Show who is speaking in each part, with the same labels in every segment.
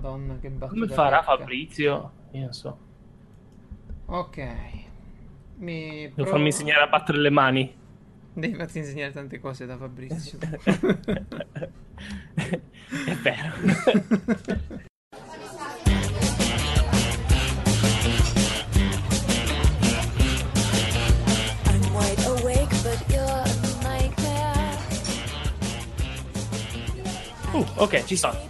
Speaker 1: Madonna, che battuta.
Speaker 2: Come farà
Speaker 1: ricca.
Speaker 2: Fabrizio? Io non so.
Speaker 1: Ok. Mi
Speaker 2: Devo
Speaker 1: provo-
Speaker 2: farmi insegnare a battere le mani.
Speaker 1: Devi farti insegnare tante cose da Fabrizio.
Speaker 2: È vero.
Speaker 3: I'm wide awake, but you're a nightmare.
Speaker 2: Uh, ok, ci sono.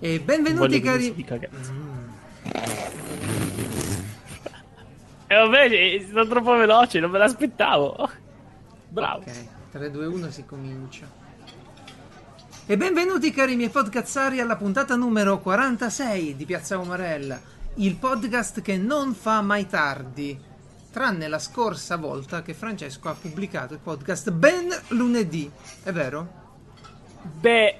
Speaker 1: E benvenuti cari...
Speaker 2: E vabbè, è stato troppo veloce, non me l'aspettavo. Bravo.
Speaker 1: Ok, 3, 2, 1 si comincia. E benvenuti cari miei podcazzari alla puntata numero 46 di Piazza Umarella, il podcast che non fa mai tardi, tranne la scorsa volta che Francesco ha pubblicato il podcast ben lunedì, è vero?
Speaker 2: Beh,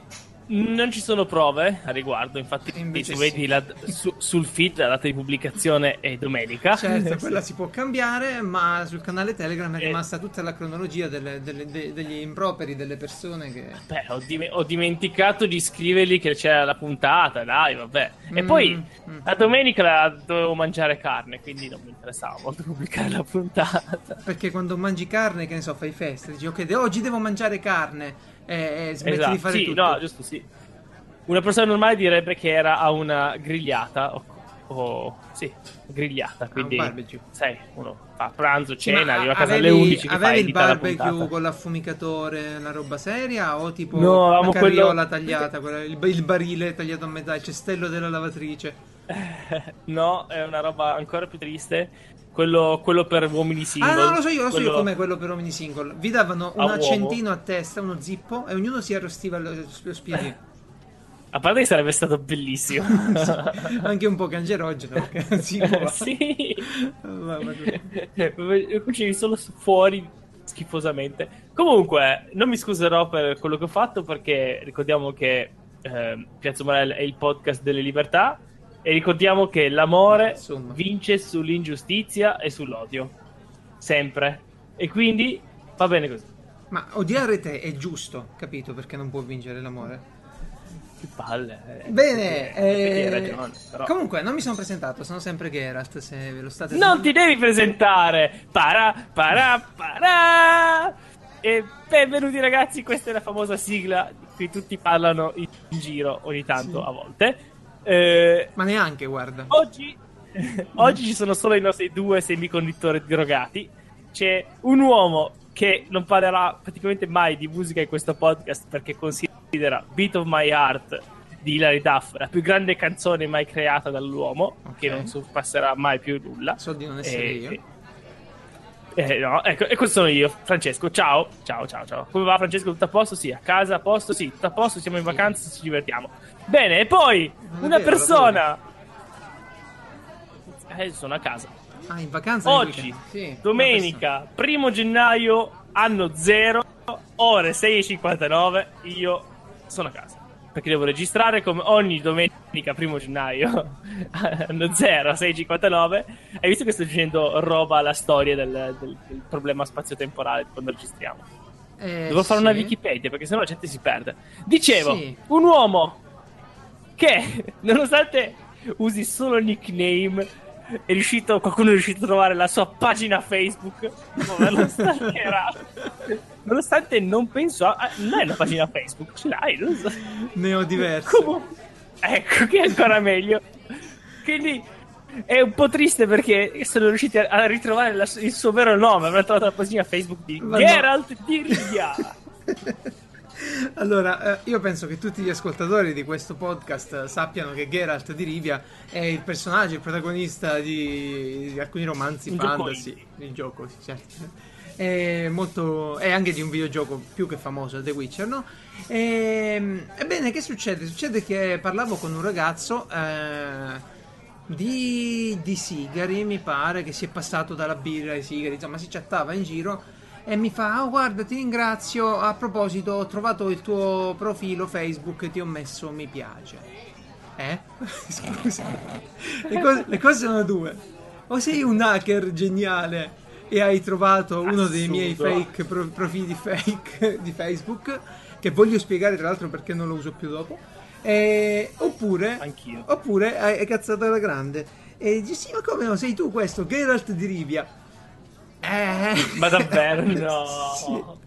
Speaker 2: non ci sono prove a riguardo, infatti
Speaker 1: Invece
Speaker 2: tu
Speaker 1: sì.
Speaker 2: vedi la- su- sul feed la data di pubblicazione è domenica.
Speaker 1: Certo, quella si può cambiare, ma sul canale Telegram è
Speaker 2: Eh.
Speaker 1: rimasta tutta la cronologia delle- delle- de- degli improperi delle persone che...
Speaker 2: Beh, ho, dim- ho dimenticato di scrivergli che c'era la puntata, dai, vabbè. E
Speaker 1: Mm,
Speaker 2: poi
Speaker 1: mm.
Speaker 2: la domenica la dovevo mangiare carne, quindi non mi interessava molto pubblicare la puntata.
Speaker 1: Perché quando mangi carne, che ne so, fai festa, dici ok, de- oggi devo mangiare carne e, e smetti
Speaker 2: esatto,
Speaker 1: di fare
Speaker 2: sì,
Speaker 1: tutto.
Speaker 2: no, giusto, sì. Una persona normale direbbe che era a una grigliata, o, o- sì, grigliata, quindi...
Speaker 1: barbecue.
Speaker 2: Sai, uno fa pranzo, cena,
Speaker 1: ma
Speaker 2: arriva a casa
Speaker 1: avevi,
Speaker 2: alle 11 che fa
Speaker 1: avevi il
Speaker 2: la
Speaker 1: barbecue con l'affumicatore, una roba seria o tipo
Speaker 2: No,
Speaker 1: la carriola
Speaker 2: quello-
Speaker 1: tagliata, quella- il, il barile tagliato a metà, il cestello della lavatrice.
Speaker 2: No, è una roba ancora più triste. Quello, quello per uomini single.
Speaker 1: Ah no, lo so io, lo so io
Speaker 2: Quello-
Speaker 1: com'è quello per uomini single. Vi davano un
Speaker 2: A uomo.
Speaker 1: accentino a testa, uno zippo e ognuno si arrostiva lo, lo spiedino.
Speaker 2: A parte che sarebbe stato bellissimo.
Speaker 1: Anche un po' cancerogeno, perché può.
Speaker 2: sì.
Speaker 1: Mamma mia.
Speaker 2: Cucini solo su- fuori schifosamente. Comunque, non mi scuserò per quello che ho fatto perché ricordiamo che eh, Piazza Morel è il podcast delle libertà e ricordiamo che l'amore
Speaker 1: Insomma.
Speaker 2: vince sull'ingiustizia e sull'odio. Sempre. E quindi va bene così.
Speaker 1: Ma odiare te è giusto, capito? Perché non può vincere l'amore.
Speaker 2: Che palle. eh.
Speaker 1: Bene, eh,
Speaker 2: hai ragione,
Speaker 1: comunque non mi sono presentato, sono sempre Geralt, se ve lo state
Speaker 2: Non ti devi presentare! Para, para, para! E benvenuti ragazzi, questa è la famosa sigla di cui tutti parlano in giro ogni tanto
Speaker 1: Sì.
Speaker 2: a volte. Eh,
Speaker 1: Ma neanche, guarda.
Speaker 2: oggi, oggi ci sono solo i nostri due semiconduttori drogati. C'è un uomo che non parlerà praticamente mai di musica in questo podcast perché considera Beat of My Heart di Hilary Duff la più grande canzone mai creata dall'uomo,
Speaker 1: Ok.
Speaker 2: che non sorpasserà mai più nulla.
Speaker 1: So di non essere
Speaker 2: Eh,
Speaker 1: io.
Speaker 2: eh, no, ecco, e questo sono io, Francesco. Ciao, ciao, ciao, ciao. Come va, Francesco? Tutto a posto? Sì, a casa, a posto? Sì, tutto a posto. Siamo in vacanza, ci divertiamo. Bene, e poi
Speaker 1: Non
Speaker 2: una
Speaker 1: vero,
Speaker 2: persona. Eh, sono a casa.
Speaker 1: Ah, in vacanza?
Speaker 2: Oggi?
Speaker 1: Sì,
Speaker 2: domenica, primo gennaio, anno 0, ore 6.59. Io sono a casa. Perché devo registrare come ogni domenica, primo gennaio, anno 0, 6.59. Hai visto che sto dicendo roba alla storia del, del- del problema spazio-temporale quando registriamo?
Speaker 1: Eh,
Speaker 2: Devo fare una
Speaker 1: sì.
Speaker 2: Wikipedia perché sennò la gente si perde. Dicevo,
Speaker 1: Sì.
Speaker 2: un uomo che, nonostante usi solo nickname, è riuscito, qualcuno è riuscito a trovare la sua pagina Facebook. Nonostante non penso a... Non è una pagina Facebook, ce l'hai, non so.
Speaker 1: Ne ho diverse.
Speaker 2: Comunque, ecco che è ancora meglio. Quindi è un po' triste perché sono riusciti a, ritrovare la- il suo vero nome. Avrà trovato la pagina Facebook di
Speaker 1: Ma no.
Speaker 2: Geralt di Rivia.
Speaker 1: Allora, eh, io penso che tutti gli ascoltatori di questo podcast sappiano che Geralt di Rivia è il personaggio, il protagonista di, di alcuni romanzi
Speaker 2: gioco
Speaker 1: fantasy.
Speaker 2: indie.
Speaker 1: Il gioco, sì, certo. È molto. è anche di un videogioco più che famoso, The Witcher, no? Ehm, Ebbene, che succede? Succede che parlavo con un ragazzo. eh, di, di sigari, mi pare che si è passato dalla birra ai sigari, insomma, si chattava in giro e mi fa: Oh, guarda, ti ringrazio. A proposito, ho trovato il tuo profilo Facebook e ti ho messo mi piace. Eh? Scusa, le cose, le cose sono due. O sei un hacker geniale e hai trovato uno dei miei
Speaker 2: Assurdo.
Speaker 1: fake pro- profili fake di Facebook, che voglio spiegare tra l'altro perché non lo uso più dopo. Eh, oppure,
Speaker 2: Anch'io.
Speaker 1: oppure hai, hai cazzato alla grande. E dici, sì, ma come no? Sei tu questo, Geralt di Rivia. Eh.
Speaker 2: Ma davvero? No.
Speaker 1: Sì.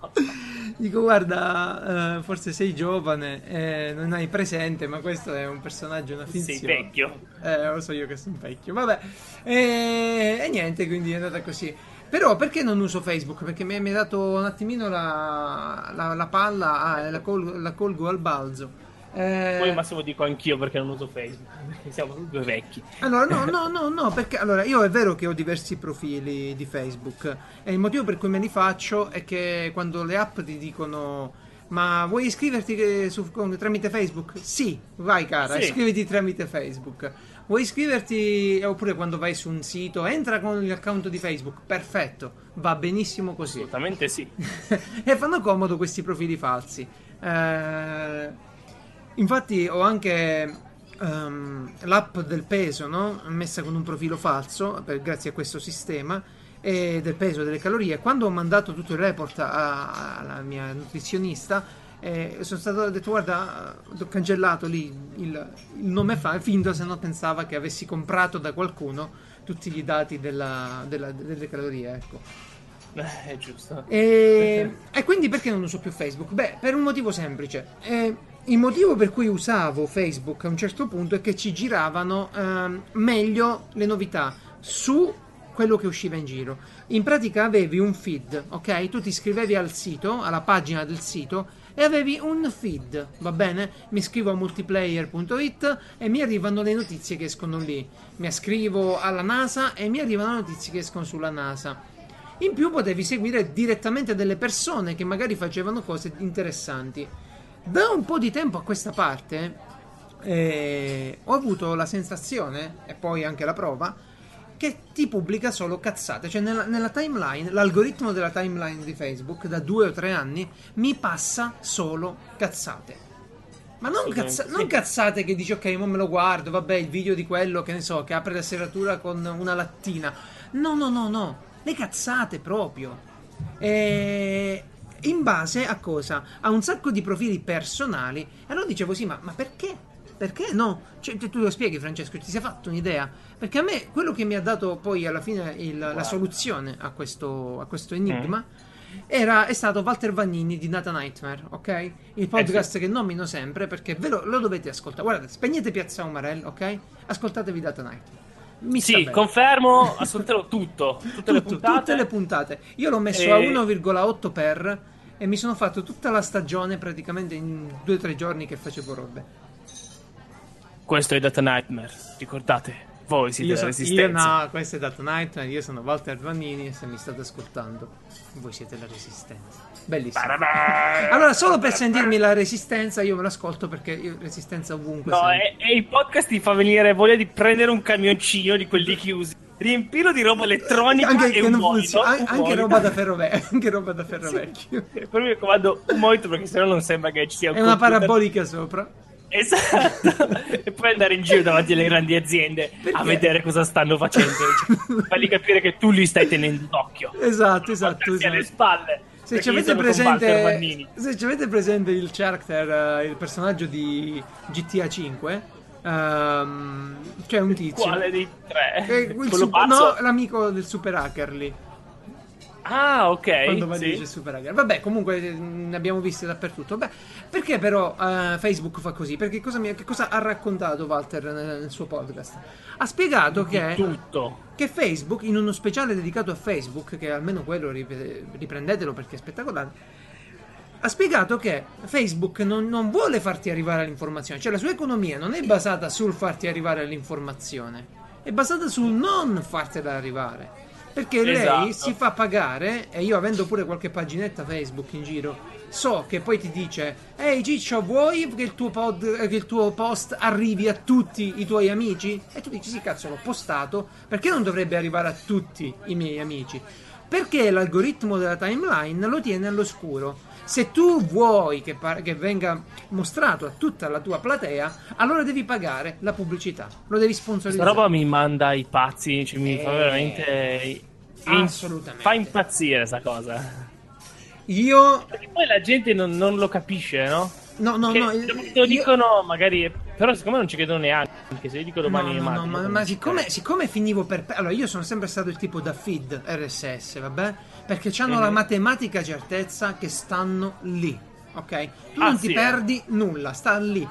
Speaker 1: Dico, guarda, eh, forse sei giovane, eh, non hai presente, ma questo è un personaggio, una finzione.
Speaker 2: Sei vecchio.
Speaker 1: Eh, lo so io che sono vecchio. Vabbè, e, e niente, quindi è andata così. Però perché non uso Facebook? Perché mi, mi ha dato un attimino la, la, la palla, ah, la, col- la colgo al balzo. Eh,
Speaker 2: Poi Massimo dico anch'io perché non uso Facebook. Perché siamo due vecchi.
Speaker 1: Allora, no, no, no, no, perché allora io è vero che ho diversi profili di Facebook e il motivo per cui me li faccio è che quando le app ti dicono ma vuoi iscriverti su- con- tramite Facebook? Sì, vai cara,
Speaker 2: Sì.
Speaker 1: iscriviti tramite Facebook. Vuoi iscriverti oppure quando vai su un sito, entra con l'account di Facebook? Perfetto, va benissimo così.
Speaker 2: Assolutamente sì.
Speaker 1: e fanno comodo questi profili falsi. Eh, infatti ho anche ehm, l'app del peso, no? messa con un profilo falso, per- grazie a questo sistema, e del peso, delle calorie. Quando ho mandato tutto il report alla mia nutrizionista, eh, sono stato detto guarda ho cancellato lì il, il nome fa finto se no pensava che avessi comprato da qualcuno tutti i dati della- della- delle calorie ecco
Speaker 2: Eh, È giusto.
Speaker 1: e, e quindi perché non uso più Facebook? Beh, per un motivo semplice. Eh, il motivo per cui usavo Facebook a un certo punto è che ci giravano ehm, meglio le novità su quello che usciva in giro. In pratica avevi un feed, ok? Tu ti iscrivevi al sito, alla pagina del sito e avevi un feed, va bene? Mi iscrivo a multiplayer.it e mi arrivano le notizie che escono lì. Mi iscrivo alla NASA e mi arrivano le notizie che escono sulla NASA. In più potevi seguire direttamente delle persone che magari facevano cose interessanti. Da un po' di tempo a questa parte eh, ho avuto la sensazione, e poi anche la prova, che ti pubblica solo cazzate. Cioè nella, nella timeline, l'algoritmo della timeline di Facebook da due o tre anni mi passa solo cazzate. Ma non, cazza- non cazzate che dici ok, mo me lo guardo, vabbè, il video di quello che ne so, che apre la serratura con una lattina. No, no, no, no, le cazzate proprio. E in base a cosa? A un sacco di profili personali. E allora dicevo sì, ma, ma perché? Perché no? Cioè, tu lo spieghi, Francesco, ti sei fatto un'idea? Perché a me quello che mi ha dato poi alla fine il- la soluzione a questo, a questo enigma era, è stato Walter Vannini di Nata Nightmare, ok? Il podcast che nomino sempre perché ve lo, lo dovete ascoltare. Guardate, spegnete Piazza Umarell, ok? Ascoltatevi Data Nightmare. Mi
Speaker 2: Sì,
Speaker 1: bene.
Speaker 2: confermo, ascolterò tutto. Tutte le
Speaker 1: Tutto,
Speaker 2: puntate.
Speaker 1: tutte le puntate. Io l'ho messo
Speaker 2: E-
Speaker 1: a 1,8 per e mi sono fatto tutta la stagione praticamente in due o tre giorni che facevo robe.
Speaker 2: Questo è Data Nightmare. Ricordate, voi siete
Speaker 1: Io,
Speaker 2: la
Speaker 1: so-
Speaker 2: resistenza.
Speaker 1: io no, questo è Data Nightmare, io sono Walter Vannini e se mi state ascoltando, voi siete la resistenza. Bellissimo. Allora, solo per sentirmi la resistenza, io me l'ascolto perché io resistenza ovunque.
Speaker 2: No, e, e il podcast ti fa venire voglia di prendere un camioncino di quelli chiusi, riempirlo di roba elettronica
Speaker 1: anche,
Speaker 2: e
Speaker 1: che
Speaker 2: un
Speaker 1: non
Speaker 2: monitor,
Speaker 1: funziona,
Speaker 2: un
Speaker 1: an- anche
Speaker 2: monitor.
Speaker 1: roba da ferro vecchio, anche roba da ferro vecchio.
Speaker 2: E Poi mi comando un monitor perché sennò non sembra che ci sia un
Speaker 1: È una parabolica sopra.
Speaker 2: Esatto. e poi andare in giro davanti alle grandi aziende
Speaker 1: Perché?
Speaker 2: a vedere cosa stanno facendo. Cioè, fargli capire che tu li stai tenendo d'occhio.
Speaker 1: Esatto, esatto.
Speaker 2: Portarsi alle
Speaker 1: esatto.
Speaker 2: spalle.
Speaker 1: Se ci, presente, se ci avete presente il character, eh, il personaggio di GTA 5, ehm, c'è un tizio.
Speaker 2: Quale dei tre?
Speaker 1: Eh, il no, l'amico del super hacker lì.
Speaker 2: Ah, ok.
Speaker 1: Quando va
Speaker 2: sì.
Speaker 1: lì dice super hacker. Vabbè, comunque eh, ne abbiamo viste dappertutto. Beh, perché però eh, Facebook fa così? Perché cosa, mi- che cosa ha raccontato Walter nel, nel suo podcast? Ha spiegato che
Speaker 2: Tutto.
Speaker 1: che Facebook, in uno speciale dedicato a Facebook, che almeno quello rip- riprendetelo perché è spettacolare, ha spiegato che Facebook non, non vuole farti arrivare all'informazione, cioè la sua economia non è basata sul farti arrivare all'informazione, è basata sul non fartela arrivare. Perché lei
Speaker 2: Esatto.
Speaker 1: si fa pagare, e io avendo pure qualche paginetta Facebook in giro, so che poi ti dice: Ehi Ciccio, vuoi che il, tuo pod- che il tuo post arrivi a tutti i tuoi amici? E tu dici: Sì, cazzo, l'ho postato. Perché non dovrebbe arrivare a tutti i miei amici? Perché l'algoritmo della timeline lo tiene all'oscuro. Se tu vuoi che, pa- che venga mostrato a tutta la tua platea, allora devi pagare la pubblicità, lo devi
Speaker 2: Questa
Speaker 1: sponsorizzare.
Speaker 2: roba mi manda ai pazzi, cioè mi fa
Speaker 1: Eh,
Speaker 2: veramente. in-
Speaker 1: assolutamente.
Speaker 2: Fa impazzire sta cosa.
Speaker 1: Io
Speaker 2: Perché poi la gente non, non lo capisce, no?
Speaker 1: No, no,
Speaker 2: Che
Speaker 1: no.
Speaker 2: che lo dicono, magari. Però, siccome non ci credono neanche, se io dico domani.
Speaker 1: No, no, no, ma, ma siccome,
Speaker 2: credo.
Speaker 1: siccome finivo per... Allora, io sono sempre stato il tipo da feed RSS, vabbè? Perché hanno la
Speaker 2: Mhm.
Speaker 1: matematica certezza che stanno lì, ok? Tu
Speaker 2: Ah,
Speaker 1: non ti
Speaker 2: sì, eh.
Speaker 1: perdi nulla, sta lì.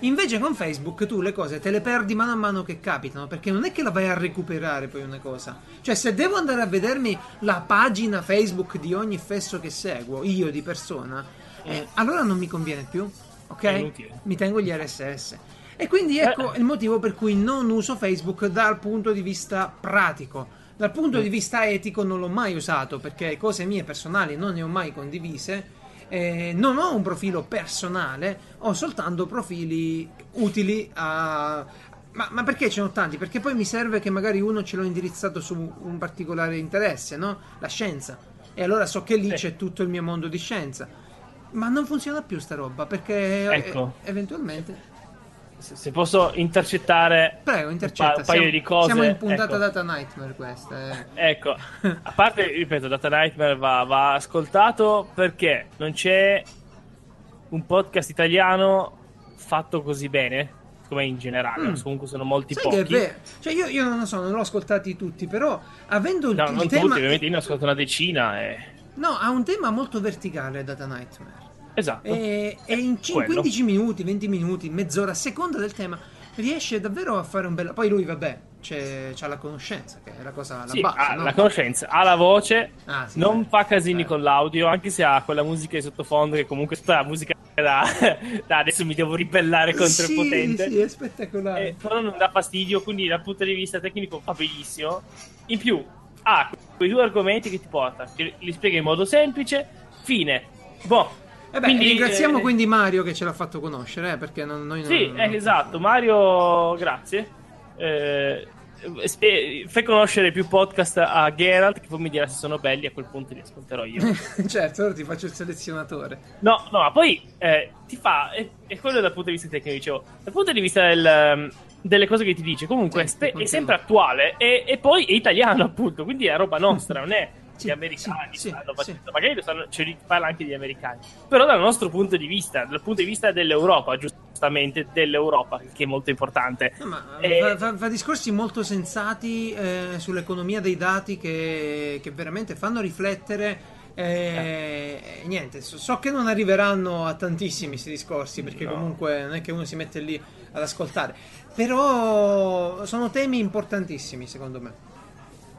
Speaker 1: Invece con Facebook tu le cose te le perdi mano a mano che capitano, perché non è che la vai a recuperare poi una cosa. Cioè, se devo andare a vedermi la pagina Facebook di ogni fesso che seguo, io di persona, eh, allora non mi conviene più, ok?
Speaker 2: Inutile.
Speaker 1: mi tengo gli RSS. E quindi ecco
Speaker 2: Eh.
Speaker 1: il motivo per cui non uso Facebook dal punto di vista pratico. Dal punto di vista etico non l'ho mai usato perché cose mie personali non ne ho mai condivise. eh, non ho un profilo personale, ho soltanto profili utili a. Ma, ma perché ce ne ho tanti? Perché poi mi serve che magari uno ce l'ho indirizzato su un particolare interesse, no? La scienza. E allora so che lì
Speaker 2: Sì.
Speaker 1: c'è tutto il mio mondo di scienza. Ma non funziona più sta roba perché
Speaker 2: Ecco.
Speaker 1: eventualmente.
Speaker 2: Se, posso intercettare.
Speaker 1: Prego, intercetta.
Speaker 2: Un, pa- un paio
Speaker 1: siamo,
Speaker 2: di cose.
Speaker 1: Siamo in puntata
Speaker 2: ecco.
Speaker 1: data Nightmare questa. eh.
Speaker 2: Ecco, a parte, ripeto, Data Nightmare va, va ascoltato perché non c'è un podcast italiano fatto così bene come in generale.
Speaker 1: Mm.
Speaker 2: Comunque sono molti
Speaker 1: Sai che è
Speaker 2: pochi.
Speaker 1: vero? Cioè io, io non lo so, non l'ho ascoltati tutti, però avendo il,
Speaker 2: No,
Speaker 1: il
Speaker 2: non
Speaker 1: tema...
Speaker 2: tutti, ovviamente io ne ho ascoltato una decina. E...
Speaker 1: No, ha un tema molto verticale Data Nightmare.
Speaker 2: Esatto.
Speaker 1: E, e in
Speaker 2: Quello.
Speaker 1: 15 minuti, 20 minuti, mezz'ora, a seconda del tema, riesce davvero a fare un bel... Poi lui, vabbè, c'ha la conoscenza, che è la cosa alla
Speaker 2: Sì,
Speaker 1: base,
Speaker 2: ha
Speaker 1: no?
Speaker 2: la conoscenza, ha la voce,
Speaker 1: Ah, sì,
Speaker 2: non
Speaker 1: certo,
Speaker 2: fa casini
Speaker 1: certo.
Speaker 2: con l'audio, anche se ha quella musica di sottofondo che comunque la musica da, da adesso mi devo ribellare contro
Speaker 1: sì,
Speaker 2: il potente.
Speaker 1: Sì, è spettacolare.
Speaker 2: Eh, però non dà fastidio, quindi dal punto di vista tecnico va benissimo. In più, ha quei due argomenti che ti porta, che li spiega in modo semplice, fine. Boh.
Speaker 1: Eh beh,
Speaker 2: Quindi,
Speaker 1: ringraziamo
Speaker 2: eh,
Speaker 1: quindi Mario che ce l'ha fatto conoscere, eh, perché non, noi non...
Speaker 2: Sì, eh, esatto. Mario, grazie. Eh, fai conoscere più podcast a Geralt, che poi mi dirà se sono belli, a quel punto li ascolterò io.
Speaker 1: certo, ora ti faccio il selezionatore.
Speaker 2: No, no, ma poi eh, ti fa. È, è quello dal punto di vista tecnico, dicevo. Dal punto di vista del, ehm, delle cose che ti dice, comunque
Speaker 1: Sì,
Speaker 2: spe- è sempre attuale e, e poi è italiano, appunto. Quindi è roba nostra, non è.
Speaker 1: Sì,
Speaker 2: gli americani
Speaker 1: sì,
Speaker 2: stanno facendo- magari lo stanno, ce li parla anche degli americani, però dal nostro punto di vista, dal punto di vista dell'Europa, giustamente dell'Europa, che è molto importante.
Speaker 1: No, ma
Speaker 2: Eh,
Speaker 1: fa, fa- discorsi molto sensati eh, sull'economia dei dati che, che veramente fanno riflettere. eh, e Niente, so, so che non arriveranno a tantissimi questi discorsi perché
Speaker 2: No.
Speaker 1: comunque non è che uno si mette lì ad ascoltare, però sono temi importantissimi secondo me.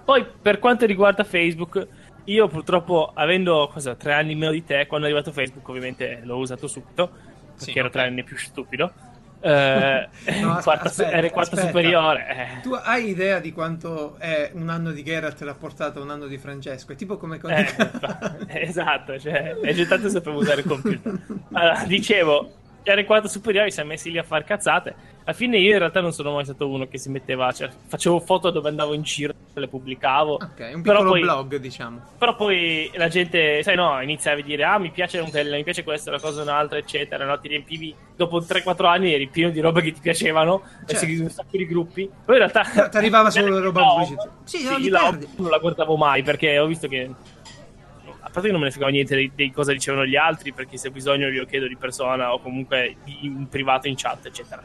Speaker 2: Poi, per quanto riguarda Facebook, io purtroppo, avendo cosa, tre anni meno di te, quando è arrivato Facebook, ovviamente l'ho usato subito, perché
Speaker 1: Sì,
Speaker 2: ero tre anni più stupido. Eh,
Speaker 1: as-
Speaker 2: quarta,
Speaker 1: aspetta,
Speaker 2: ero in quarta
Speaker 1: aspetta.
Speaker 2: superiore. eh.
Speaker 1: Tu hai idea di quanto è un anno di Geralt l'ha portato a un anno di Francesco? È tipo come con
Speaker 2: Eh, esatto, cioè, è già tanto sapevo usare il computer. Allora, dicevo, ero in quarta superiore, si è messi lì a far cazzate. Alla fine io in realtà non sono mai stato uno che si metteva, cioè, facevo foto dove andavo in giro, le pubblicavo.
Speaker 1: Ok, un piccolo
Speaker 2: poi-
Speaker 1: blog, diciamo.
Speaker 2: Però poi la gente, sai, no, inizia a dire, ah, mi piace un mi piace questo, la cosa un'altra, eccetera. No? Ti riempivi, dopo 3-4 anni eri pieno di roba che ti piacevano, e
Speaker 1: Certo.
Speaker 2: seguivi un sacco di gruppi. Poi in realtà...
Speaker 1: Ti arrivava solo roba
Speaker 2: No,
Speaker 1: pubblicitaria. Sì, no, li
Speaker 2: la non la guardavo mai, perché ho visto che... A parte che non me ne fregava niente di, di cosa dicevano gli altri, perché se ho bisogno glielo chiedo di persona o comunque in privato in chat, eccetera.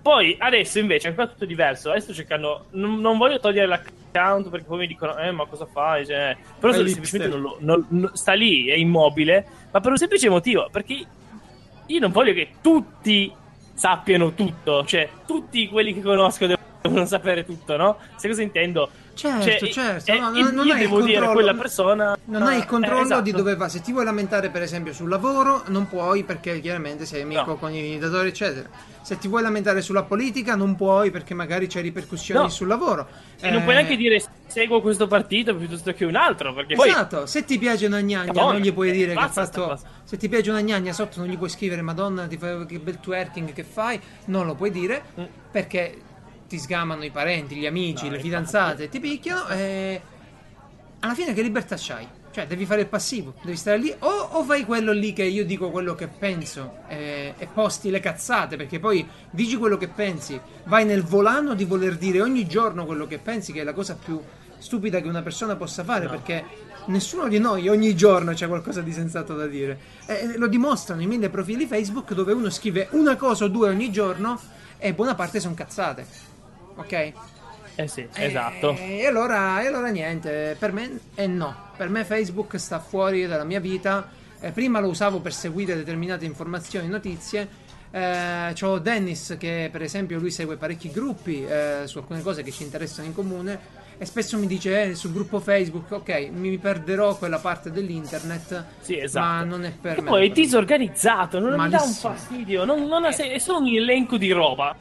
Speaker 2: Poi adesso invece è ancora tutto diverso. Adesso cercando. Non, non voglio togliere l'account perché poi mi dicono, eh, ma cosa fai? Cioè, però semplicemente non lo- non- non- sta lì, è immobile. Ma per un semplice motivo: perché io non voglio che tutti sappiano tutto. Cioè, tutti quelli che conosco devono sapere tutto, no? Se cosa intendo?
Speaker 1: Certo,
Speaker 2: Cioè,
Speaker 1: certo.
Speaker 2: eh,
Speaker 1: no,
Speaker 2: io
Speaker 1: non hai il
Speaker 2: devo dire a
Speaker 1: controllo.
Speaker 2: quella persona.
Speaker 1: Non hai il controllo
Speaker 2: Eh, esatto.
Speaker 1: di dove va. Se ti vuoi lamentare, per esempio, sul lavoro, non puoi perché chiaramente sei amico
Speaker 2: No.
Speaker 1: con i datori, eccetera. Se ti vuoi lamentare sulla politica, non puoi perché magari c'è ripercussioni
Speaker 2: No.
Speaker 1: sul lavoro.
Speaker 2: E non
Speaker 1: Eh,
Speaker 2: puoi neanche dire seguo questo partito piuttosto che un altro. Perché poi.
Speaker 1: Esatto, se ti piace una gnagna
Speaker 2: Madonna,
Speaker 1: non gli puoi dire che ha fatto se ti piace una gnagna sotto non gli puoi scrivere Madonna ti fai che bel twerking che fai, non lo puoi dire
Speaker 2: Mm.
Speaker 1: perché ti sgamano i parenti, gli amici,
Speaker 2: No,
Speaker 1: le fidanzate, ti picchiano e alla fine che libertà c'hai? Cioè devi fare il passivo, devi stare lì o, o fai quello lì che io dico quello che penso eh, e posti le cazzate perché poi dici quello che pensi, vai nel volano di voler dire ogni giorno quello che pensi che è la cosa più stupida che una persona possa fare perché nessuno di noi ogni giorno c'è qualcosa di sensato da dire. E lo dimostrano i mille profili Facebook dove uno scrive una cosa o due ogni giorno e buona parte sono cazzate. Ok?
Speaker 2: Eh sì, esatto.
Speaker 1: E allora, e allora niente, per me è no. Per me Facebook sta fuori dalla mia vita. Eh, prima lo usavo per seguire determinate informazioni, notizie. Eh, c'ho Dennis che per esempio lui segue parecchi gruppi eh, su alcune cose che ci interessano in comune e spesso mi dice eh, sul gruppo Facebook ok mi perderò quella parte dell'internet
Speaker 2: Sì, esatto.
Speaker 1: ma non è per
Speaker 2: E
Speaker 1: me
Speaker 2: poi è disorganizzato, non mi dà un fastidio. Non, non ha sen- è solo un elenco di roba.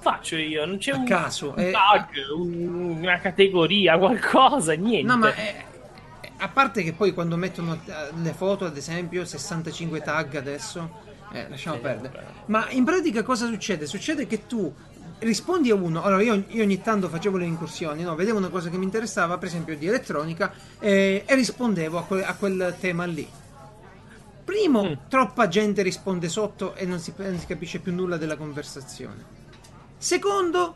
Speaker 2: Faccio io, non c'è
Speaker 1: A
Speaker 2: un,
Speaker 1: caso,
Speaker 2: un
Speaker 1: eh.
Speaker 2: tag, un- una categoria, qualcosa, niente.
Speaker 1: No, ma è- è- a parte che poi quando mettono eh, le foto, ad esempio, 65 tag adesso, eh, lasciamo
Speaker 2: Sì,
Speaker 1: perdere.
Speaker 2: vabbè.
Speaker 1: Ma in pratica cosa succede? Succede che tu rispondi a uno. Allora, io, io ogni tanto facevo le incursioni, no? vedevo una cosa che mi interessava, per esempio di elettronica, eh, e rispondevo a, que- a quel tema lì. Primo,
Speaker 2: Mm.
Speaker 1: troppa gente risponde sotto e non si, non si capisce più nulla della conversazione. Secondo,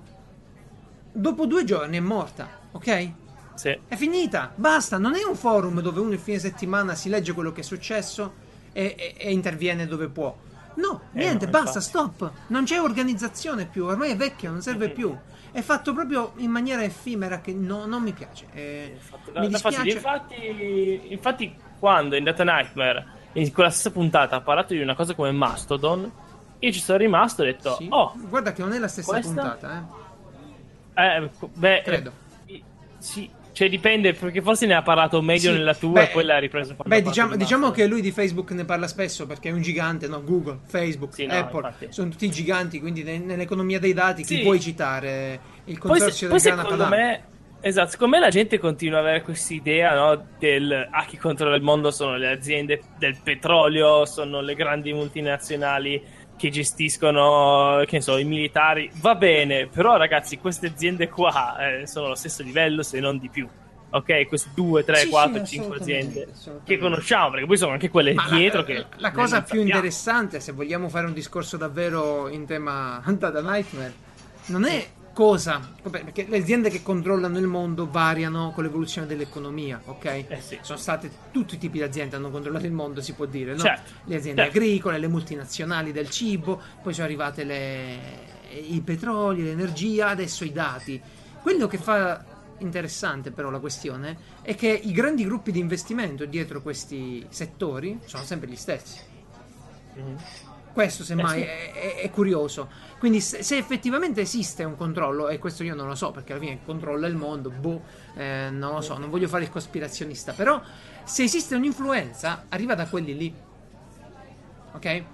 Speaker 1: dopo due giorni è morta, ok?
Speaker 2: Sì.
Speaker 1: È finita, basta. Non è un forum dove uno il fine settimana si legge quello che è successo e, e- e interviene dove può. No,
Speaker 2: Eh,
Speaker 1: niente,
Speaker 2: no,
Speaker 1: basta, stop. Non c'è organizzazione più, ormai è vecchia, non serve più. È fatto proprio in maniera effimera che no- non mi piace. Eh,
Speaker 2: Da-
Speaker 1: mi dispiace.
Speaker 2: Infatti, infatti, quando in Data Nightmare, in quella stessa puntata, ha parlato di una cosa come Mastodon, io ci sono rimasto e ho detto,
Speaker 1: Sì.
Speaker 2: oh,
Speaker 1: Guarda che non è la stessa
Speaker 2: questa?
Speaker 1: puntata, eh.
Speaker 2: eh, beh,
Speaker 1: Credo.
Speaker 2: eh, sì, cioè dipende, perché forse ne ha parlato meglio
Speaker 1: Sì,
Speaker 2: nella tua
Speaker 1: beh,
Speaker 2: e poi l'ha ripreso
Speaker 1: Beh, diciamo,
Speaker 2: di
Speaker 1: diciamo che lui di Facebook ne parla spesso perché è un gigante, no? Google, Facebook,
Speaker 2: Sì, no,
Speaker 1: Apple,
Speaker 2: infatti.
Speaker 1: sono tutti giganti, quindi ne- nell'economia dei dati chi
Speaker 2: Sì.
Speaker 1: puoi citare? Il
Speaker 2: Poi, se-
Speaker 1: consorzio
Speaker 2: poi
Speaker 1: del grana padano.
Speaker 2: me, esatto, secondo me la gente continua ad avere questa idea no, del ah, chi controlla il mondo sono le aziende del petrolio, sono le grandi multinazionali che gestiscono, che ne so, i militari. Va bene, però ragazzi, queste aziende qua eh, sono allo stesso livello, se non di più. Ok, queste 2, 3,
Speaker 1: Sì, sì,
Speaker 2: 4, 5
Speaker 1: assolutamente,
Speaker 2: aziende
Speaker 1: assolutamente.
Speaker 2: che conosciamo, perché poi sono anche quelle
Speaker 1: Ma
Speaker 2: dietro
Speaker 1: la,
Speaker 2: che
Speaker 1: la cosa più
Speaker 2: sappiamo.
Speaker 1: interessante, se vogliamo fare un discorso davvero in tema Data Nightmare, non è cosa, perché le aziende che controllano il mondo variano con l'evoluzione dell'economia, ok?
Speaker 2: Eh sì.
Speaker 1: Sono state tutti i tipi di aziende hanno controllato il mondo, si può dire, no?
Speaker 2: Certo,
Speaker 1: Le aziende
Speaker 2: certo.
Speaker 1: agricole, le multinazionali del cibo, poi sono arrivate le, i petroli, l'energia, adesso i dati. Quello che fa interessante però la questione è che i grandi gruppi di investimento dietro questi settori sono sempre gli stessi.
Speaker 2: Mhm.
Speaker 1: Questo semmai
Speaker 2: Eh sì.
Speaker 1: è, è- è curioso. Quindi se, se effettivamente esiste un controllo, e questo io non lo so perché alla fine controlla il mondo, boh, eh, non lo so, non voglio fare il cospirazionista, però se esiste un'influenza arriva da quelli lì. Ok?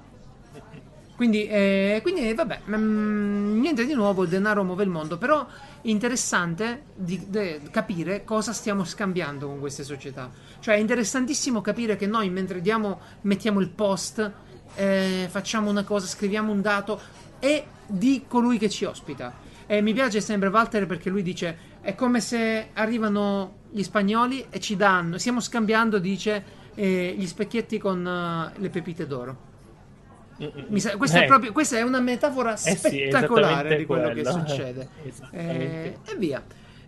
Speaker 1: Quindi, eh, quindi vabbè, mm, niente di nuovo, il denaro muove il mondo, però è interessante di, de- capire cosa stiamo scambiando con queste società. Cioè è interessantissimo capire che noi mentre diamo, mettiamo il post, eh, facciamo una cosa, scriviamo un dato, è di colui che ci ospita. E mi piace sempre Walter perché lui dice è come se arrivano gli spagnoli e ci danno, stiamo scambiando, dice, eh, gli specchietti con eh, le pepite d'oro. Mi sa- questa,
Speaker 2: Eh.
Speaker 1: è proprio, questa è una metafora
Speaker 2: sì,
Speaker 1: spettacolare
Speaker 2: esattamente
Speaker 1: di quello che
Speaker 2: quello.
Speaker 1: succede.
Speaker 2: Esattamente.
Speaker 1: Eh, e via.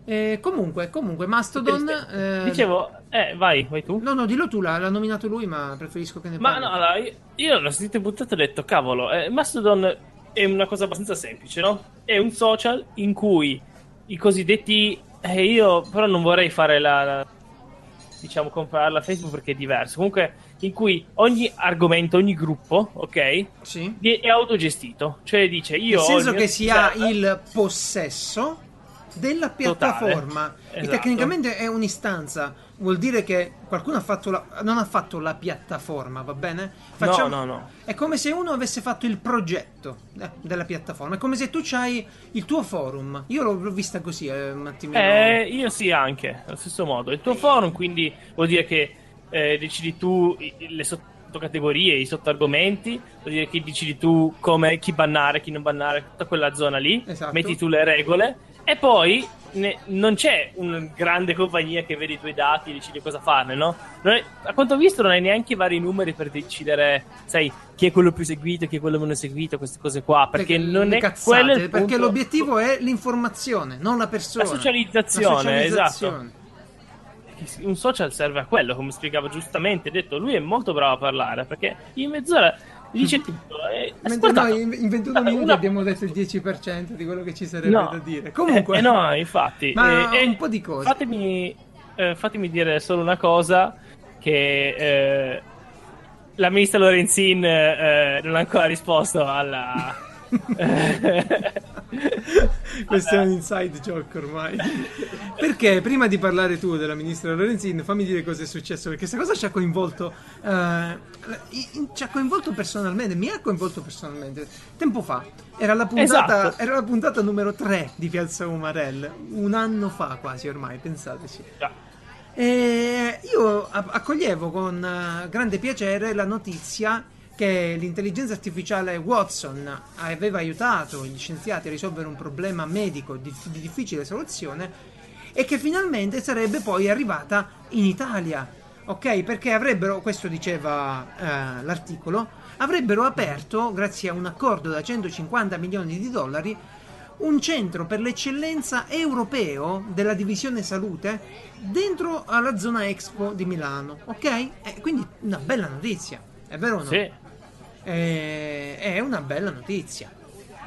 Speaker 1: Eh, comunque, comunque, Mastodon. eh,
Speaker 2: Dicevo, eh, vai, vai tu.
Speaker 1: No, no, dillo tu, l'ha, l'ha nominato lui, ma preferisco che ne
Speaker 2: Ma
Speaker 1: parli.
Speaker 2: no, allora, io, io l'ho sentito buttato e ho detto, cavolo, eh, Mastodon è una cosa abbastanza semplice, no? È un social in cui i cosiddetti... eh, io però non vorrei fare la... la- diciamo, compararla a Facebook perché è diverso. Comunque, in cui ogni argomento, ogni gruppo, ok,
Speaker 1: Sì.
Speaker 2: è autogestito. Cioè dice, io...
Speaker 1: Nel senso che si ha il possesso della piattaforma. E
Speaker 2: Esatto.
Speaker 1: tecnicamente è un'istanza. Vuol dire che qualcuno ha fatto la, non ha fatto la piattaforma, va bene?
Speaker 2: No, no, no.
Speaker 1: È come se uno avesse fatto il progetto eh, della piattaforma. È come se tu c'hai il tuo forum. Io l'ho, l'ho vista così, eh, un attimino.
Speaker 2: Eh, io sì, anche, allo stesso modo. Il tuo forum, quindi, vuol dire che eh, decidi tu le sottocategorie, i sottoargomenti, vuol dire che decidi tu come, chi bannare, chi non bannare, tutta quella zona lì,
Speaker 1: Esatto.
Speaker 2: metti tu le regole, e poi ne- non c'è una grande compagnia che vede i tuoi dati e decide cosa farne, no? È- a quanto ho visto non hai neanche i vari numeri per decidere, sai, chi è quello più seguito, chi è quello meno seguito, queste cose qua, perché
Speaker 1: Le-
Speaker 2: non è
Speaker 1: cazzate,
Speaker 2: quello
Speaker 1: perché
Speaker 2: punto.
Speaker 1: l'obiettivo è l'informazione, non la persona.
Speaker 2: La socializzazione,
Speaker 1: La socializzazione.
Speaker 2: un social serve a quello, come spiegava giustamente. Detto, lui è molto bravo a parlare perché in mezz'ora dice tutto. E,
Speaker 1: Mentre noi in in 21
Speaker 2: eh,
Speaker 1: minuti
Speaker 2: una-
Speaker 1: abbiamo detto il 10% di quello che ci sarebbe
Speaker 2: No.
Speaker 1: da dire. Comunque,
Speaker 2: Eh, eh, no, infatti.
Speaker 1: Ma
Speaker 2: eh, eh,
Speaker 1: un po' di cose.
Speaker 2: Fatemi, eh, fatemi dire solo una cosa: che eh, la ministra Lorenzin eh, non ha ancora risposto alla.
Speaker 1: Questo è un inside joke ormai. Perché prima di parlare tu della ministra Lorenzin, fammi dire cosa è successo. Perché questa cosa ci ha coinvolto. eh, in- ci ha coinvolto personalmente. Mi ha coinvolto personalmente. Tempo fa era la puntata,
Speaker 2: Esatto.
Speaker 1: era la puntata numero 3 di Piazza Umarell. Un anno fa quasi ormai, pensateci.
Speaker 2: Già.
Speaker 1: E io accoglievo con eh, grande piacere la notizia che l'intelligenza artificiale Watson aveva aiutato gli scienziati a risolvere un problema medico di, di difficile soluzione e che finalmente sarebbe poi arrivata in Italia. Ok, perché avrebbero, questo diceva eh, l'articolo, avrebbero aperto, grazie a un accordo da 150 milioni di dollari, un centro per l'eccellenza europeo della divisione salute dentro alla zona Expo di Milano, ok? Eh, quindi una bella notizia, è vero o no?
Speaker 2: Sì,
Speaker 1: Eh, è una bella notizia.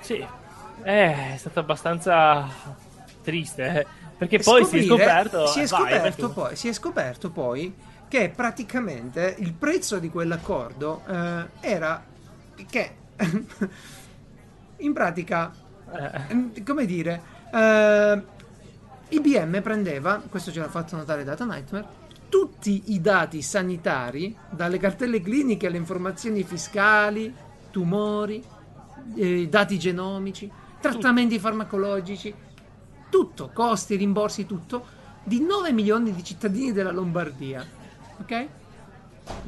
Speaker 2: sì. Eh, è stato abbastanza triste. eh, Perché poi si è scoperto.
Speaker 1: si è scoperto
Speaker 2: vai
Speaker 1: poi, si è scoperto poi che praticamente il prezzo di quell'accordo eh, era che in pratica
Speaker 2: Eh,
Speaker 1: Ehm, come dire, IBM prendeva, questo ce l'ha fatto notare Data Nightmare, tutti i dati sanitari, dalle cartelle cliniche alle informazioni fiscali, tumori, eh, dati genomici, trattamenti farmacologici, tutto, costi, rimborsi, tutto, di 9 milioni di cittadini della Lombardia. Ok?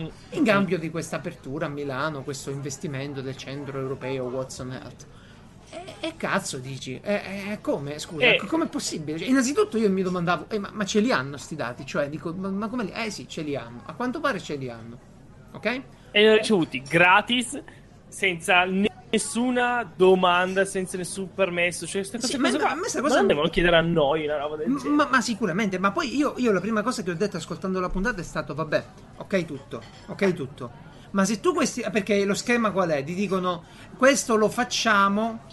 Speaker 2: mm,
Speaker 1: In cambio di questa apertura a Milano, questo investimento del centro europeo Watson Health. E, e cazzo dici? E, e come? Scusa,
Speaker 2: Eh.
Speaker 1: co- com'è possibile? Cioè, innanzitutto io mi domandavo, eh, ma, ma ce li hanno sti dati? Cioè, dico, ma, ma come li... Eh sì, ce li hanno. A quanto pare ce li hanno. Ok?
Speaker 2: E li ho ricevuti gratis, senza ne- nessuna domanda, senza nessun permesso. Cioè, queste cose
Speaker 1: Sì, ma-
Speaker 2: cosa
Speaker 1: ma
Speaker 2: ma
Speaker 1: cosa-
Speaker 2: non devono chiedere a noi una roba del genere.
Speaker 1: Ma, ma sicuramente, ma poi io, io la prima cosa che ho detto ascoltando la puntata è stato, vabbè, ok tutto, ok tutto. Ma se tu questi, perché lo schema qual è? Ti dicono, questo lo facciamo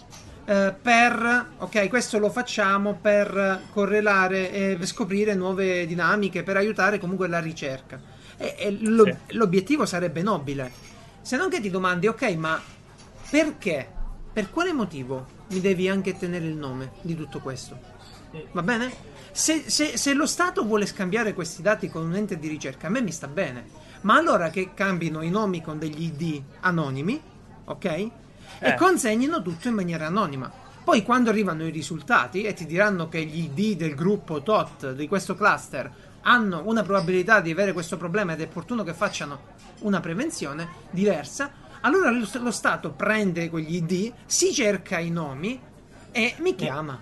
Speaker 1: eh, per, ok, questo lo facciamo per correlare e per scoprire nuove dinamiche, per aiutare comunque la ricerca. E, e lo-
Speaker 2: Sì.
Speaker 1: l'obiettivo sarebbe nobile. Se non che ti domandi, ok, ma perché? Per quale motivo mi devi anche tenere il nome di tutto questo? Va bene? Se, se- se lo Stato vuole scambiare questi dati con un ente di ricerca, a me mi sta bene. Ma allora che cambino i nomi con degli ID anonimi, ok? E
Speaker 2: Eh.
Speaker 1: consegnino tutto in maniera anonima. Poi quando arrivano i risultati e ti diranno che gli ID del gruppo TOT di questo cluster hanno una probabilità di avere questo problema ed è opportuno che facciano una prevenzione diversa, allora lo, lo Stato prende quegli ID, si cerca i nomi e mi chiama.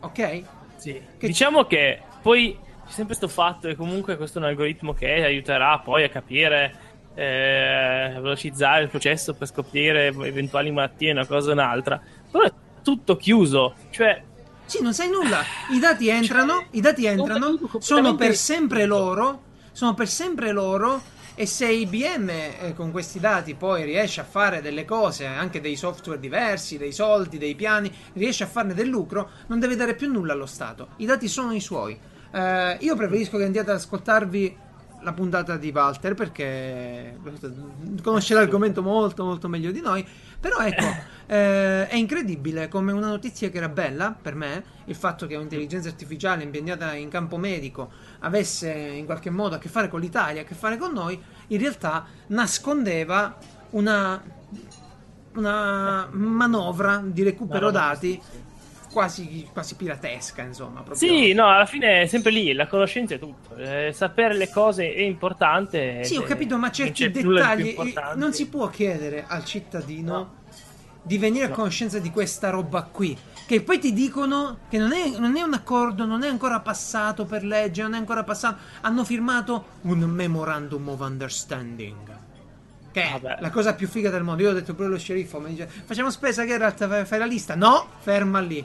Speaker 1: Ok?
Speaker 2: Sì.
Speaker 1: Che-
Speaker 2: Diciamo che poi c'è sempre questo fatto che comunque questo è un algoritmo che aiuterà poi a capire, eh, velocizzare il processo per scoprire eventuali malattie, una cosa o un'altra. Però è tutto chiuso, cioè
Speaker 1: Sì, non sai nulla. I dati entrano, i dati entrano, sono per sempre loro, sono per sempre loro. E se IBM eh, con questi dati poi riesce a fare delle cose, anche dei software diversi, dei soldi, dei piani, riesce a farne del lucro, non deve dare più nulla allo Stato. I dati sono i suoi. Eh, io preferisco che andiate ad ascoltarvi la puntata di Walter perché conosce l'argomento molto molto meglio di noi. Però ecco, eh, è incredibile come una notizia che era bella per me, il fatto che un'intelligenza artificiale impegnata in campo medico avesse in qualche modo a che fare con l'Italia, a che fare con noi, in realtà nascondeva una, una manovra di recupero dati quasi, quasi piratesca, insomma. Proprio.
Speaker 2: Sì, no, alla fine è sempre lì, la conoscenza è tutto. Eh, sapere le cose è importante.
Speaker 1: Sì, ho
Speaker 2: eh,
Speaker 1: capito, ma certi dettagli non si può chiedere al cittadino
Speaker 2: No.
Speaker 1: di venire a
Speaker 2: No.
Speaker 1: conoscenza di questa roba qui. Che poi ti dicono che non è, non è un accordo, non è ancora passato per legge, non è ancora passato. Hanno firmato un memorandum of understanding. Che è
Speaker 2: Vabbè.
Speaker 1: la cosa più figa del mondo. Io ho detto pure allo sceriffo: mi dice, facciamo spesa che in realtà fai la lista. No, ferma lì.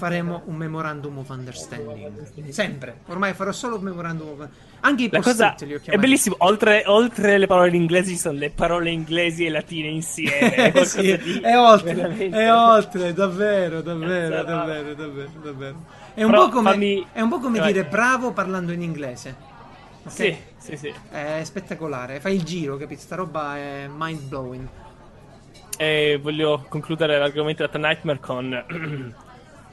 Speaker 1: Faremo un memorandum of understanding. Sempre. Ormai farò solo un memorandum of Anche i
Speaker 2: La cosa
Speaker 1: li ho
Speaker 2: è
Speaker 1: chiamati.
Speaker 2: bellissimo, oltre, oltre le parole inglesi ci sono le parole inglesi e latine insieme. È,
Speaker 1: Sì,
Speaker 2: di
Speaker 1: è oltre,
Speaker 2: veramente-
Speaker 1: è oltre, davvero, davvero,
Speaker 2: Cazzarola.
Speaker 1: davvero, davvero, davvero. È un
Speaker 2: Però
Speaker 1: po' come,
Speaker 2: fammi-
Speaker 1: è un po' come dire bravo parlando in inglese. Ok?
Speaker 2: Sì, sì, sì.
Speaker 1: È spettacolare, fai il giro, capito? Sta roba è mind blowing.
Speaker 2: E voglio concludere l'argomento data Nightmare con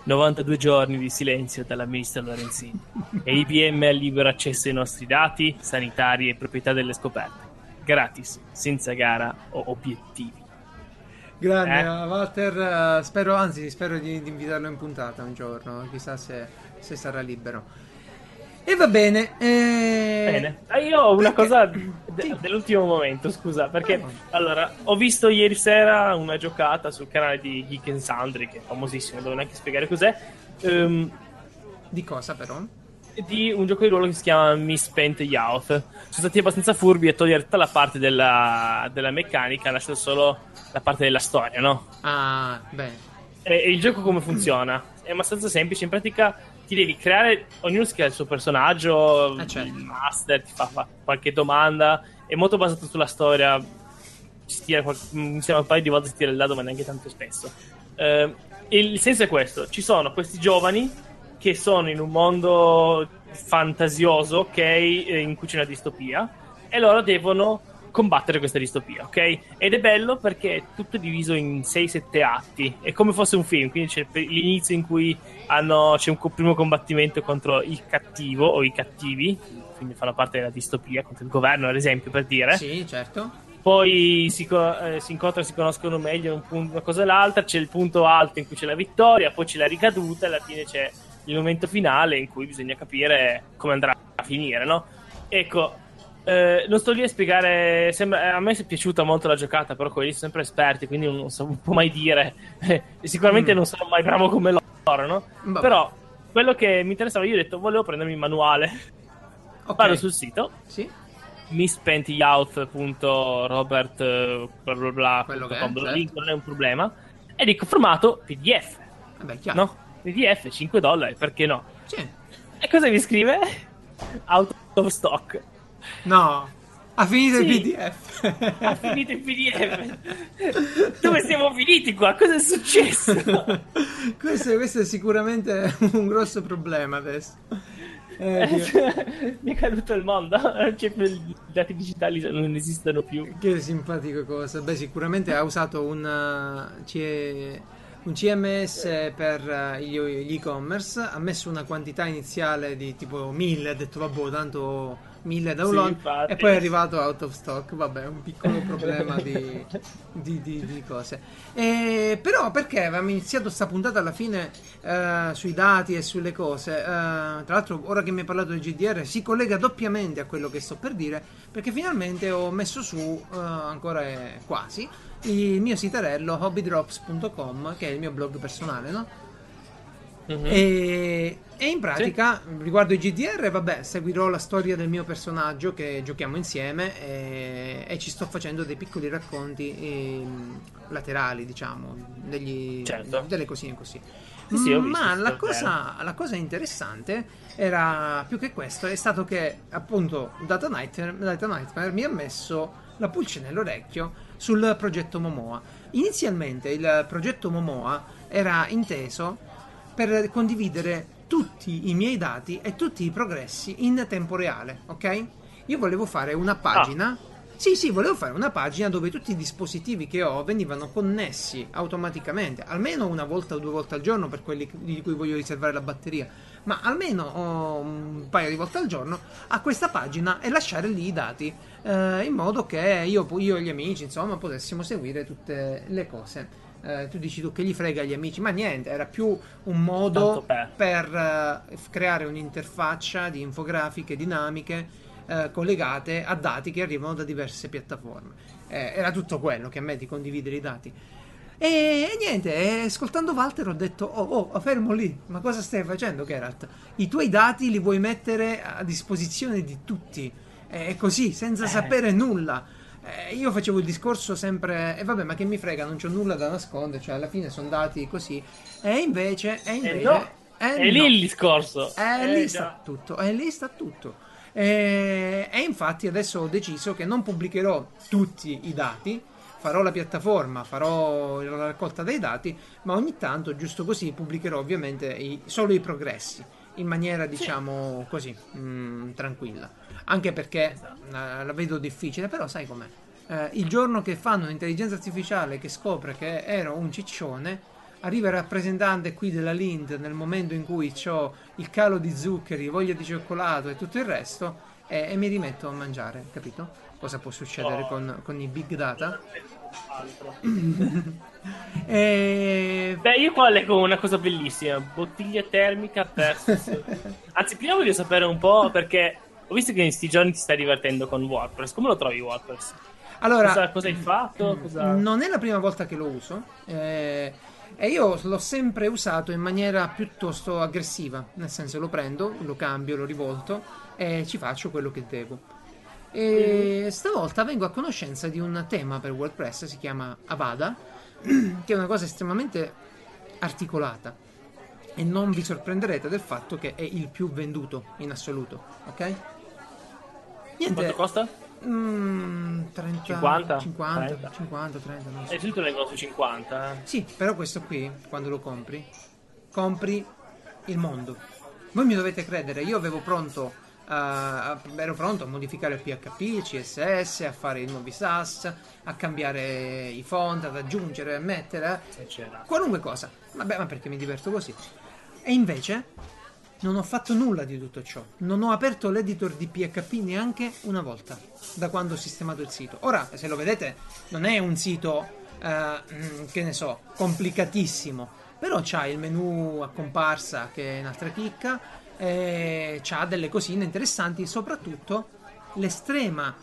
Speaker 2: 92 giorni di silenzio dalla ministra Lorenzini e IBM ha libero accesso ai nostri dati sanitari e proprietà delle scoperte. Gratis, senza gara o obiettivi.
Speaker 1: Grande,
Speaker 2: Eh?
Speaker 1: Walter. eh, spero, anzi, spero di, di invitarlo in puntata un giorno. Chissà se, se sarà libero. E va bene. eh,
Speaker 2: Bene, Ah, io ho una
Speaker 1: perché-
Speaker 2: cosa de- dell'ultimo momento, scusa, perché
Speaker 1: Ah.
Speaker 2: allora ho visto ieri sera una giocata sul canale di Geek and Sundry, che è famosissimo, devo neanche spiegare cos'è. ehm,
Speaker 1: Di cosa, però?
Speaker 2: di un gioco di ruolo che si chiama Misspent Youth. Sono stati abbastanza furbi a togliere tutta la parte della, della meccanica, lasciando solo la parte della storia, no?
Speaker 1: Ah, bene.
Speaker 2: E, e il gioco come funziona? È abbastanza semplice, in pratica ti devi creare, ognuno si crea il suo personaggio,
Speaker 1: Eh, certo.
Speaker 2: il master ti fa, fa qualche domanda, è molto basato sulla storia, si tira qual- un paio di volte si tira il dado ma neanche tanto spesso. Eh, il senso è questo, ci sono questi giovani che sono in un mondo fantasioso, ok, eh, in cui c'è una distopia, e loro devono combattere questa distopia, ok? Ed è bello perché è tutto diviso in 6-7 atti, è come fosse un film, quindi c'è l'inizio in cui hanno- c'è un primo combattimento contro il cattivo o i cattivi, quindi fanno parte della distopia, contro il governo ad esempio per dire,
Speaker 1: Sì, certo.
Speaker 2: poi si, eh, si incontrano, si conoscono meglio un punto, una cosa e l'altra, c'è il punto alto in cui c'è la vittoria, poi c'è la ricaduta e alla fine c'è il momento finale in cui bisogna capire come andrà a finire, no? Ecco, eh, non sto lì a spiegare, sembra- a me è piaciuta molto la giocata, però quelli sono sempre esperti, quindi non, so, non può mai dire, sicuramente
Speaker 1: Mm.
Speaker 2: non sono mai bravo come loro, no?
Speaker 1: Vabbè.
Speaker 2: Però quello che mi interessava, io ho detto, volevo prendermi il manuale,
Speaker 1: Ok.
Speaker 2: vado sul sito,
Speaker 1: Sì.
Speaker 2: misspentyout.robert eh, bla bla bla
Speaker 1: Quello che è, certo.
Speaker 2: link non è un problema e dico formato PDF
Speaker 1: Vabbè, chiaro.
Speaker 2: no? PDF 5 dollari perché no?
Speaker 1: Sì.
Speaker 2: e cosa mi scrive? out of stock
Speaker 1: No. Ha finito il
Speaker 2: Sì.
Speaker 1: PDF.
Speaker 2: ha finito il PDF dove siamo finiti qua? cosa è successo?
Speaker 1: questo, questo è sicuramente un grosso problema adesso. Eh, Dio.
Speaker 2: mi è caduto il mondo più- i dati digitali non esistono più
Speaker 1: Che simpatico cosa. Beh, sicuramente ha usato un, C- un CMS per gli gli e-commerce. Ha messo una quantità iniziale di tipo 1000. Ha detto, vabbè, tanto 1000 download.
Speaker 2: infatti.
Speaker 1: e poi è arrivato out of stock. Vabbè, un piccolo problema di, di- di- di cose. E, però, perché avevamo iniziato sta puntata alla fine eh, sui dati e sulle cose? Eh, tra l'altro, ora che mi hai parlato del GDR, si collega doppiamente a quello che sto per dire, perché finalmente ho messo su, eh, ancora quasi, il mio sitarello hobbydrops.com, che è il mio blog personale, no?
Speaker 2: Mhm.
Speaker 1: E, e in pratica, riguardo i GDR, vabbè, seguirò la storia del mio personaggio che giochiamo insieme e, e ci sto facendo dei piccoli racconti ehm, laterali, diciamo, degli-
Speaker 2: Certo.
Speaker 1: delle cosine così.
Speaker 2: Sì, sì,
Speaker 1: Ma
Speaker 2: sì,
Speaker 1: la cosa, la cosa interessante era più che questo, è stato che appunto Data Nightmare, Data Nightmare mi ha messo la pulce nell'orecchio sul progetto Momoa. Inizialmente il progetto Momoa era inteso per condividere tutti i miei dati e tutti i progressi in tempo reale, ok? Io volevo fare una pagina. Sì, sì, volevo fare una pagina dove tutti i dispositivi che ho venivano connessi automaticamente, almeno una volta o due volte al giorno per quelli di cui voglio riservare la batteria, ma almeno oh, un paio di volte al giorno a questa pagina e lasciare lì i dati eh, in modo che io, io e gli amici, insomma, potessimo seguire tutte le cose. Eh, tu dici tu che gli frega agli amici, ma niente, era più un modo
Speaker 2: per.
Speaker 1: per eh, creare un'interfaccia di infografiche dinamiche eh, collegate a dati che arrivano da diverse piattaforme. Eh, era tutto quello che a me di condividere i dati. E, e niente, e ascoltando Walter ho detto: Oh, oh, fermo lì, ma cosa stai facendo, Geralt? I tuoi dati li vuoi mettere a disposizione di tutti, e così, senza
Speaker 2: Eh.
Speaker 1: sapere nulla. Eh, io facevo il discorso sempre, e vabbè, ma che mi frega, non c'ho nulla da nascondere, cioè alla fine sono dati così. E invece, e invece,
Speaker 2: no,
Speaker 1: eh,
Speaker 2: è lì
Speaker 1: no.
Speaker 2: il discorso.
Speaker 1: Eh,
Speaker 2: Eh,
Speaker 1: lì sta tutto, eh, lì sta tutto. Eh, e infatti adesso ho deciso che non pubblicherò tutti i dati, farò la piattaforma, farò la raccolta dei dati, ma ogni tanto, giusto così, pubblicherò ovviamente i- solo i progressi, in maniera diciamo così, mm, tranquilla. Anche perché eh, la vedo difficile, però sai com'è. Eh, il giorno che fanno un'intelligenza artificiale che scopre che ero un ciccione, arriva il rappresentante qui della Lind nel momento in cui ho il calo di zuccheri, voglia di cioccolato e tutto il resto e, e mi rimetto a mangiare, capito? Cosa può succedere
Speaker 2: Oh.
Speaker 1: con, con i big data? e...
Speaker 2: Beh, io qua leggo una cosa bellissima: bottiglia termica versus. Anzi, prima voglio sapere un po' perché ho visto che in questi giorni ti stai divertendo con WordPress. Come lo trovi WordPress?
Speaker 1: Allora,
Speaker 2: Cosa, cosa hai fatto? Cosa...
Speaker 1: non è la prima volta che lo uso eh, e io l'ho sempre usato in maniera piuttosto aggressiva, nel senso lo prendo, lo cambio, lo rivolto e ci faccio quello che devo. E stavolta vengo a conoscenza di un tema per WordPress, si chiama Avada, che è una cosa estremamente articolata e non vi sorprenderete del fatto che è il più venduto in assoluto, ok? Niente.
Speaker 2: Quanto costa?
Speaker 1: Mm, 30,
Speaker 2: 50?
Speaker 1: 50,
Speaker 2: 30.
Speaker 1: 50, 30, non so.
Speaker 2: E tutto leggono su 50. eh.
Speaker 1: Sì, però questo qui, quando lo compri, compri il mondo. Voi mi dovete credere, io avevo pronto, a- ero pronto a modificare il PHP, il CSS, a fare i nuovi SAS, a cambiare i font, ad aggiungere, a mettere,
Speaker 2: Se c'era.
Speaker 1: qualunque cosa. Vabbè, ma perché mi diverto così. E invece non ho fatto nulla di tutto ciò. Non ho aperto l'editor di PHP neanche una volta da quando ho sistemato il sito. Ora, se lo vedete, non è un sito, eh, mm, che ne so, complicatissimo. Però c'ha il menu a comparsa che è un'altra chicca. E c'ha delle cosine interessanti. Soprattutto l'estrema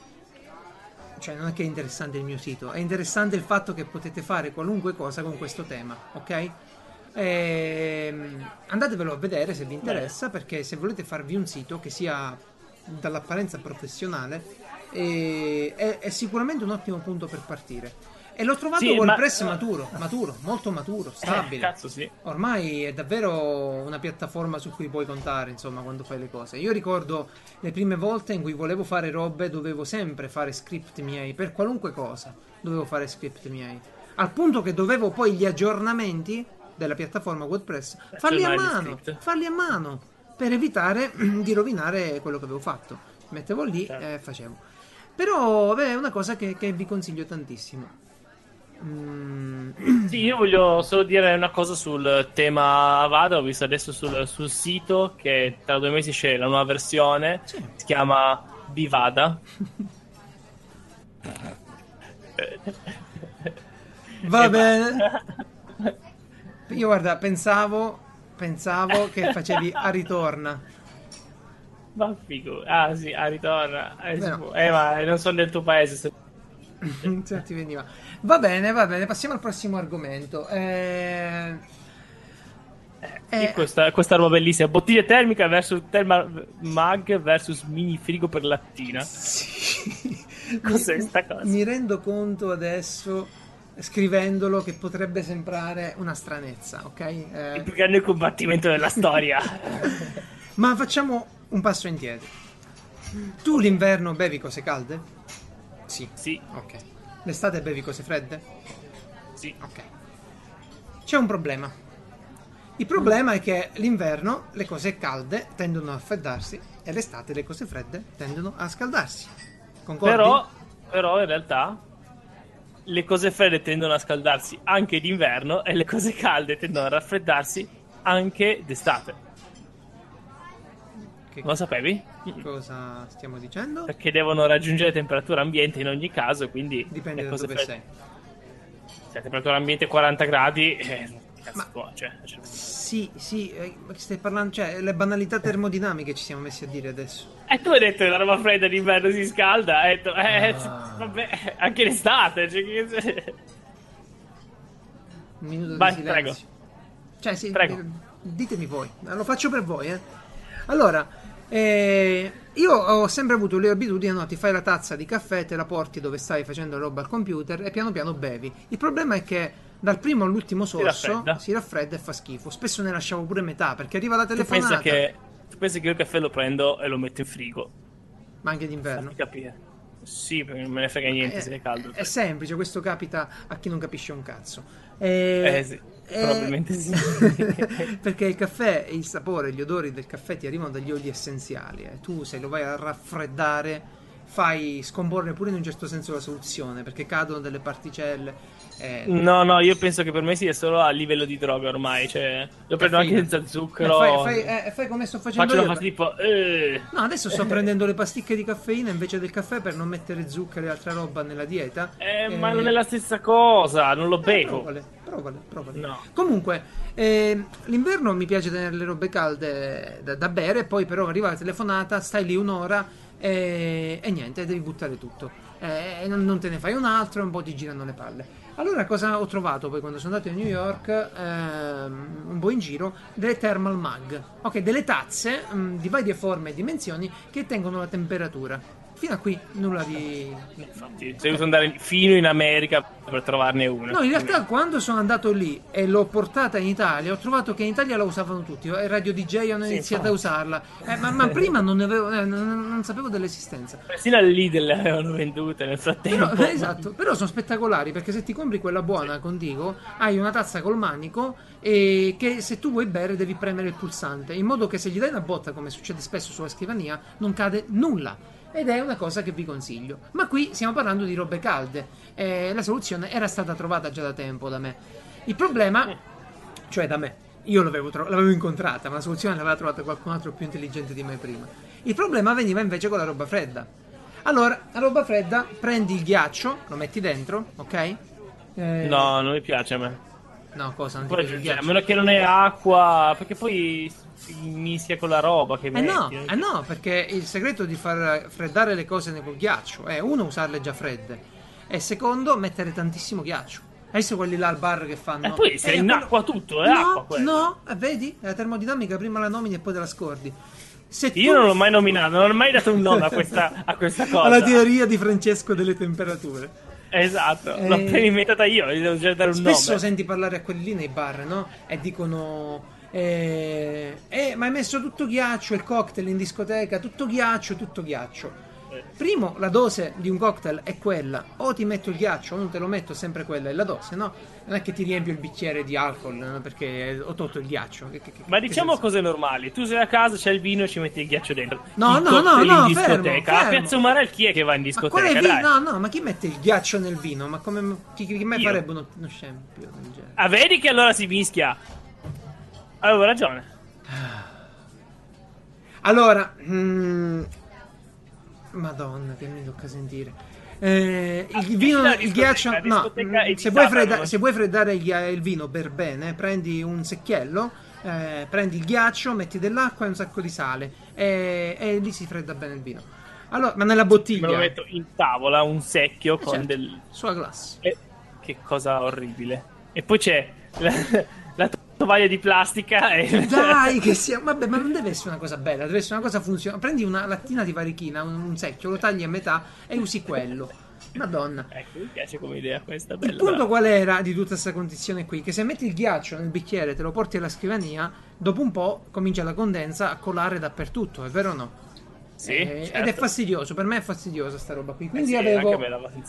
Speaker 1: cioè non è che è interessante il mio sito, è interessante il fatto che potete fare qualunque cosa con questo tema, ok? Ehm, andatevelo a vedere se vi interessa, perché se volete farvi un sito che sia dall'apparenza professionale, eh, è, è sicuramente un ottimo punto per partire. E l'ho trovato
Speaker 2: Sì,
Speaker 1: WordPress
Speaker 2: ma-
Speaker 1: maturo, maturo, molto maturo,
Speaker 2: Eh,
Speaker 1: stabile.
Speaker 2: cazzo, sì.
Speaker 1: Ormai è davvero una piattaforma su cui puoi contare, insomma, quando fai le cose. Io ricordo le prime volte in cui volevo fare robe, dovevo sempre fare script miei, per qualunque cosa, dovevo fare script miei. Al punto che dovevo poi gli aggiornamenti della piattaforma WordPress farli a mano, farli a mano, per evitare di rovinare quello che avevo fatto. Mettevo lì
Speaker 2: Certo.
Speaker 1: e facevo. Però, beh, è una cosa che, che vi consiglio tantissimo. Mm,
Speaker 2: Sì, io voglio solo dire una cosa sul tema Avada. Ho visto adesso sul, sul sito che tra due mesi c'è la nuova versione.
Speaker 1: Sì.
Speaker 2: Si chiama Bivada.
Speaker 1: Va bene. Io guarda, pensavo, pensavo che facevi a ritorna.
Speaker 2: Ma figo. Ah, sì, ah, ritorna. Eh,
Speaker 1: no.
Speaker 2: Eh, ma non sono del tuo paese. se-
Speaker 1: Se ti veniva. Va bene, va bene, passiamo al prossimo argomento. Eh, eh,
Speaker 2: questa, questa roba bellissima. Bottiglia termica versus thermal mug versus mini frigo per lattina.
Speaker 1: sì.
Speaker 2: Cos'è
Speaker 1: Mi-
Speaker 2: sta cosa?
Speaker 1: Mi rendo conto adesso, scrivendolo, che potrebbe sembrare una stranezza, ok? Eh,
Speaker 2: Il più grande combattimento della storia.
Speaker 1: ma facciamo un passo indietro. Tu l'inverno bevi cose calde? Sì.
Speaker 2: sì,
Speaker 1: Ok. L'estate bevi cose fredde?
Speaker 2: sì.
Speaker 1: Ok. C'è un problema. Il problema è che l'inverno le cose calde tendono a freddarsi e l'estate le cose fredde tendono a scaldarsi. Concordi?
Speaker 2: Però, però in realtà le cose fredde tendono a scaldarsi anche d'inverno e le cose calde tendono a raffreddarsi anche d'estate.
Speaker 1: Che
Speaker 2: Lo sapevi?
Speaker 1: cosa stiamo dicendo?
Speaker 2: Perché devono raggiungere temperatura ambiente in ogni caso, quindi
Speaker 1: Dipende da dove
Speaker 2: fredde.
Speaker 1: sei.
Speaker 2: Se la temperatura ambiente è 40 gradi, eh,
Speaker 1: Ma-
Speaker 2: può, cioè, cioè,
Speaker 1: Sì, sì, eh, stai parlando? Cioè, le banalità termodinamiche ci siamo messi a dire adesso.
Speaker 2: E tu hai detto che la roba fredda d'inverno si scalda, hai detto, eh,
Speaker 1: Ah.
Speaker 2: vabbè, anche l'estate, cioè, che-
Speaker 1: Un minuto
Speaker 2: Vai,
Speaker 1: di silenzio.
Speaker 2: prego.
Speaker 1: Cioè, sì,
Speaker 2: Prego.
Speaker 1: eh, ditemi voi, Eh, lo faccio per voi, eh. Allora, eh, io ho sempre avuto le abitudini, no, ti fai la tazza di caffè, te la porti dove stai facendo roba al computer e piano piano bevi. Il problema è che dal primo all'ultimo sorso
Speaker 2: raffredda.
Speaker 1: si raffredda e fa schifo. Spesso ne lasciavo pure metà perché arriva la
Speaker 2: Tu
Speaker 1: telefonata.
Speaker 2: pensa che, tu pensi che io il caffè lo prendo e lo metto in frigo?
Speaker 1: Ma anche d'inverno.
Speaker 2: Fammi capire. Sì, perché non me ne frega niente se è caldo.
Speaker 1: È semplice, questo capita a chi non capisce un cazzo. Eh,
Speaker 2: Eh sì, probabilmente sì.
Speaker 1: perché il caffè, il sapore, gli odori del caffè ti arrivano dagli oli essenziali. eh. Tu se lo vai a raffreddare fai scomporre pure in un certo senso la soluzione perché cadono delle particelle. Eh,
Speaker 2: No, no, io penso che per me sia solo a livello di droga ormai. Cioè, lo prendo anche senza
Speaker 1: Eh,
Speaker 2: zucchero.
Speaker 1: fai, fai- eh, fai come sto facendo
Speaker 2: Faccio
Speaker 1: io.
Speaker 2: fase tipo. eh.
Speaker 1: No, adesso sto prendendo le pasticche di caffeina invece del caffè per non mettere zucchero e altra roba nella dieta.
Speaker 2: Eh, ma non è la stessa cosa, non lo
Speaker 1: Eh,
Speaker 2: bevo.
Speaker 1: Provale, provale, provale.
Speaker 2: No.
Speaker 1: Comunque, eh, l'inverno mi piace tenere le robe calde da, da bere, poi però arriva la telefonata, stai lì un'ora e, e niente, devi buttare tutto. Eh, E non, non te ne fai un altro e un po' ti girano le palle. Allora, cosa ho trovato poi quando sono andato a New York, ehm, un po' in giro, delle thermal mug. Ok, delle tazze mh, di varie forme e dimensioni che tengono la temperatura. Fino a qui nulla di,
Speaker 2: Infatti, sei dovuto andare fino in America per trovarne una.
Speaker 1: No, in realtà quando sono andato lì e l'ho portata in Italia, ho trovato che in Italia la usavano tutti. E Radio DJ hanno
Speaker 2: Sì,
Speaker 1: iniziato a
Speaker 2: infatti.
Speaker 1: usarla. Eh, ma, ma prima non, avevo, eh, non, non sapevo dell'esistenza.
Speaker 2: Persino al Lidl le avevano vendute nel frattempo.
Speaker 1: Però, esatto, però sono spettacolari perché se ti compri quella buona con Digo hai una tazza col manico e che se tu vuoi bere devi premere il pulsante in modo che se gli dai una botta come succede spesso sulla scrivania non cade nulla ed è una cosa che vi consiglio ma qui stiamo parlando di robe calde e la soluzione era stata trovata già da tempo da me il problema cioè da me io l'avevo, tro- l'avevo incontrata ma la soluzione l'aveva trovata qualcun altro più intelligente di me prima il problema veniva invece con la roba fredda allora, la roba fredda, prendi il ghiaccio, lo metti dentro, ok? Eh,
Speaker 2: No, non mi piace a me.
Speaker 1: No, cosa? Non ti
Speaker 2: Poi,
Speaker 1: piace il
Speaker 2: cioè, a
Speaker 1: ghiaccio?
Speaker 2: meno che non è acqua, perché poi si mischia con la roba che
Speaker 1: Eh
Speaker 2: metti.
Speaker 1: no, eh no, perché il segreto di far freddare le cose col ghiaccio è uno usarle già fredde e secondo mettere tantissimo ghiaccio. Hai visto quelli là al bar che fanno?
Speaker 2: E poi se
Speaker 1: Eh,
Speaker 2: in
Speaker 1: quello-
Speaker 2: acqua tutto, è
Speaker 1: no,
Speaker 2: acqua quello.
Speaker 1: No, eh, vedi? La termodinamica prima la nomini e poi te la scordi. Se
Speaker 2: Io
Speaker 1: tu-
Speaker 2: non l'ho mai nominato, non ho mai dato un nome a questa, a questa cosa.
Speaker 1: alla teoria di Francesco delle temperature.
Speaker 2: Esatto,
Speaker 1: Eh,
Speaker 2: l'ho appena inventata io, gli devo già dare un
Speaker 1: Spesso
Speaker 2: nome.
Speaker 1: senti parlare a quelli lì nei bar, no? E dicono: eh, eh, ma hai messo tutto ghiaccio, il cocktail in discoteca, tutto ghiaccio, tutto ghiaccio. Primo, la dose di un cocktail è quella, o ti metto il ghiaccio o non te lo metto, sempre quella è la dose, no? Non è che ti riempio il bicchiere di alcol no? perché ho tolto il ghiaccio. Che- che-
Speaker 2: Ma
Speaker 1: che
Speaker 2: diciamo
Speaker 1: senso?
Speaker 2: cose normali. Tu sei a casa, c'è il vino e ci metti il ghiaccio dentro.
Speaker 1: No,
Speaker 2: Il
Speaker 1: no, no, no,
Speaker 2: in
Speaker 1: fermo,
Speaker 2: discoteca. A
Speaker 1: fermo.
Speaker 2: Piazza Umarell chi è che va in discoteca?
Speaker 1: vino? No, no, ma chi mette il ghiaccio nel vino? Ma come chi, chi mai
Speaker 2: Io.
Speaker 1: farebbe uno, uno scempio del genere?
Speaker 2: Ah, vedi che allora si mischia. Avevo ragione.
Speaker 1: Allora, mm, Madonna, che mi tocca sentire. Eh, il vino, il ghiaccio, no. mm, Se vuoi, fredda- se vuoi freddare il, il vino per bene, prendi un secchiello, eh, prendi il ghiaccio, metti dell'acqua e un sacco di sale, e, e lì si fredda bene il vino. Allora, ma nella bottiglia,
Speaker 2: Me lo metto in tavola, un secchio con
Speaker 1: certo,
Speaker 2: del.
Speaker 1: sulla glass.
Speaker 2: Eh, che cosa orribile. E poi c'è la, la tovaglia di plastica e.
Speaker 1: Dai, che sia. Vabbè, ma non deve essere una cosa bella, deve essere una cosa funzionale. Prendi una lattina di varichina, un, un secchio, lo tagli a metà e usi quello. Madonna.
Speaker 2: Ecco, mi piace come idea questa.
Speaker 1: Il
Speaker 2: Bella,
Speaker 1: punto
Speaker 2: brava.
Speaker 1: qual era di tutta questa condizione qui? Che se metti il ghiaccio nel bicchiere, te lo porti alla scrivania, dopo un po' comincia la condensa a colare dappertutto, è vero o no?
Speaker 2: Sì,
Speaker 1: Eh,
Speaker 2: certo.
Speaker 1: Ed è fastidioso, per me è fastidiosa sta roba qui. Quindi
Speaker 2: sì,
Speaker 1: avevo,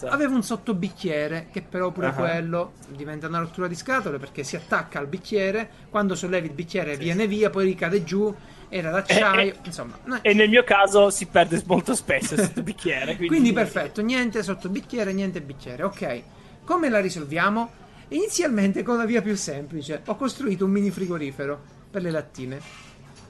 Speaker 1: avevo un sottobicchiere, che però pure
Speaker 2: Ah.
Speaker 1: quello diventa una rottura di scatole perché si attacca al bicchiere, quando sollevi il bicchiere viene via, poi ricade giù, era d'acciaio,
Speaker 2: Eh, eh.
Speaker 1: insomma. no-
Speaker 2: E nel mio caso si perde molto spesso questo bicchiere. Quindi,
Speaker 1: Quindi perfetto, niente sottobicchiere, niente bicchiere. Ok, come la risolviamo? Inizialmente con la via più semplice. Ho costruito un mini frigorifero per le lattine.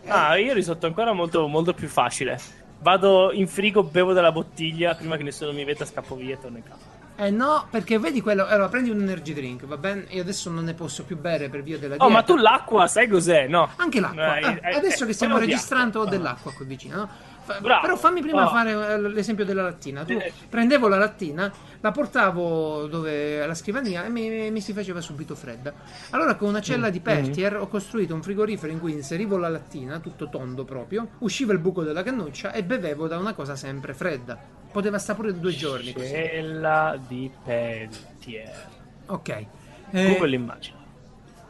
Speaker 2: Ah, io risotto ancora molto, molto più facile. Vado in frigo, bevo dalla bottiglia, prima che nessuno mi veda scappo via e torno in casa.
Speaker 1: Eh no, perché vedi quello. Allora, prendi un energy drink, va bene? Io adesso non ne posso più bere per via della
Speaker 2: Oh,
Speaker 1: dieta.
Speaker 2: ma tu l'acqua sai cos'è? No.
Speaker 1: Anche l'acqua.
Speaker 2: Eh,
Speaker 1: Ah,
Speaker 2: eh,
Speaker 1: adesso
Speaker 2: eh,
Speaker 1: che stiamo registrando ho
Speaker 2: acqua.
Speaker 1: dell'acqua qui vicino, no? Fa-
Speaker 2: Bravo.
Speaker 1: Però fammi prima
Speaker 2: Oh.
Speaker 1: fare eh, l'esempio della lattina. Tu
Speaker 2: Eh.
Speaker 1: prendevo la lattina, la portavo dove, alla scrivania e mi, mi si faceva subito fredda. Allora con una cella
Speaker 2: Mm.
Speaker 1: di Peltier ho costruito un frigorifero in cui inserivo la lattina, tutto tondo proprio, usciva il buco della cannuccia e bevevo da una cosa sempre fredda. Poteva stare pure due giorni così.
Speaker 2: Cella di Peltier.
Speaker 1: Ok. Eh,
Speaker 2: Google l'immagine.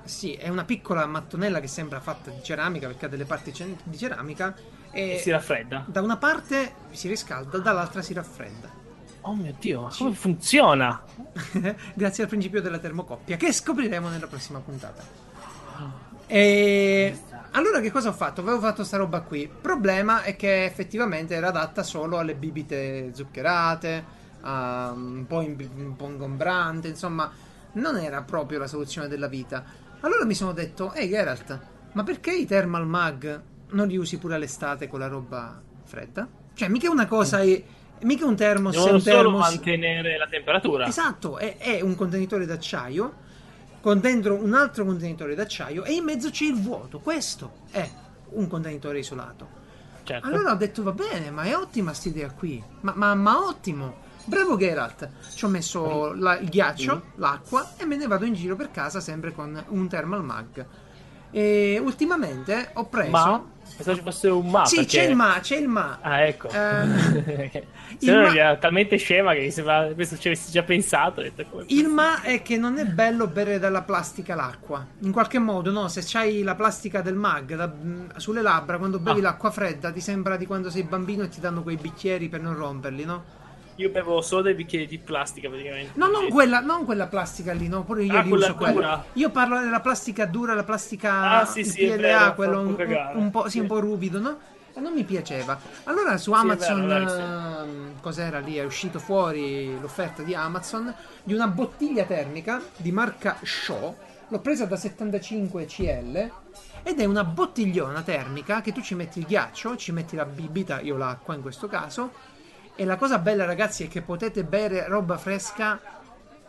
Speaker 1: Sì, è una piccola mattonella che sembra fatta di ceramica perché ha delle parti di ceramica e
Speaker 2: si raffredda.
Speaker 1: da una parte si riscalda, dall'altra si raffredda.
Speaker 2: Oh mio dio, ma come funziona?
Speaker 1: Grazie al principio della termocoppia, che scopriremo nella prossima puntata. E allora che cosa ho fatto? Avevo fatto sta roba qui. Problema è che effettivamente era adatta solo alle bibite zuccherate, un po', in- un po' ingombrante, insomma, non era proprio la soluzione della vita. Allora mi sono detto, ehi Geralt, ma perché i thermal mag non li usi pure all'estate con la roba fredda? Cioè, mica una cosa è. Mica un thermos è
Speaker 2: Devono
Speaker 1: un
Speaker 2: solo
Speaker 1: thermos.
Speaker 2: mantenere la temperatura.
Speaker 1: Esatto, è, è un contenitore d'acciaio con dentro un altro contenitore d'acciaio e in mezzo c'è il vuoto. Questo è un contenitore isolato.
Speaker 2: Certo.
Speaker 1: Allora ho detto va bene, ma è ottima sta idea qui. Ma, ma- ma ottimo. Bravo Geralt. Ci ho messo la- il ghiaccio, l'acqua e me ne vado in giro per casa sempre con un thermal mag. E ultimamente ho preso...
Speaker 2: ma pensavo ci fosse un ma.
Speaker 1: sì,
Speaker 2: perché-
Speaker 1: c'è il ma, c'è il ma.
Speaker 2: Ah, ecco.
Speaker 1: Eh,
Speaker 2: Se no
Speaker 1: ma-
Speaker 2: era talmente scema che mi sembra questo ci avessi già pensato. detto,
Speaker 1: Il ma è che non è bello bere dalla plastica l'acqua. In qualche modo, no? Se c'hai la plastica del mag da- mh, sulle labbra, quando bevi
Speaker 2: Ah.
Speaker 1: l'acqua fredda, ti sembra di quando sei bambino e ti danno quei bicchieri per non romperli, no?
Speaker 2: Io bevo solo dei bicchieri di plastica praticamente.
Speaker 1: No, non quella, non quella plastica lì, no? Pure io
Speaker 2: Ah,
Speaker 1: li
Speaker 2: quella
Speaker 1: uso quella. Io parlo della plastica dura, la plastica
Speaker 2: Ah, sì, sì,
Speaker 1: PLA,
Speaker 2: vero,
Speaker 1: quello
Speaker 2: un
Speaker 1: un,
Speaker 2: po' cagare.
Speaker 1: un po', sì, un
Speaker 2: Sì.
Speaker 1: po' ruvido, no? E non mi piaceva. Allora su Amazon,
Speaker 2: vero, vero, sì.
Speaker 1: ehm, cos'era lì? È uscito fuori l'offerta di Amazon di una bottiglia termica di marca Shaw. L'ho presa da 75 CL ed è una bottigliona termica che tu ci metti il ghiaccio, ci metti la bibita, io l'acqua in questo caso. E la cosa bella, ragazzi, è che potete bere roba fresca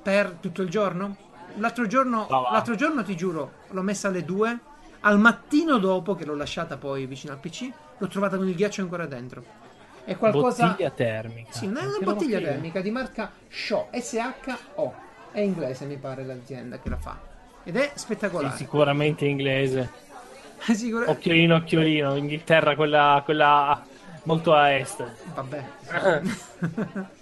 Speaker 1: per tutto il giorno. L'altro giorno, l'altro giorno ti giuro, l'ho messa alle 2. Al mattino dopo, che l'ho lasciata poi vicino al PC, l'ho trovata con il ghiaccio ancora dentro. È qualcosa.
Speaker 2: Bottiglia termica.
Speaker 1: Sì, non è una bottiglia termica di marca Shaw, S-H-O. È inglese, mi pare, l'azienda che la fa. Ed è
Speaker 2: Sì,
Speaker 1: spettacolare.
Speaker 2: sicuramente inglese.
Speaker 1: Sicura-
Speaker 2: Occhiolino, occhiolino. Inghilterra, quella, quella molto a est.
Speaker 1: Vabbè.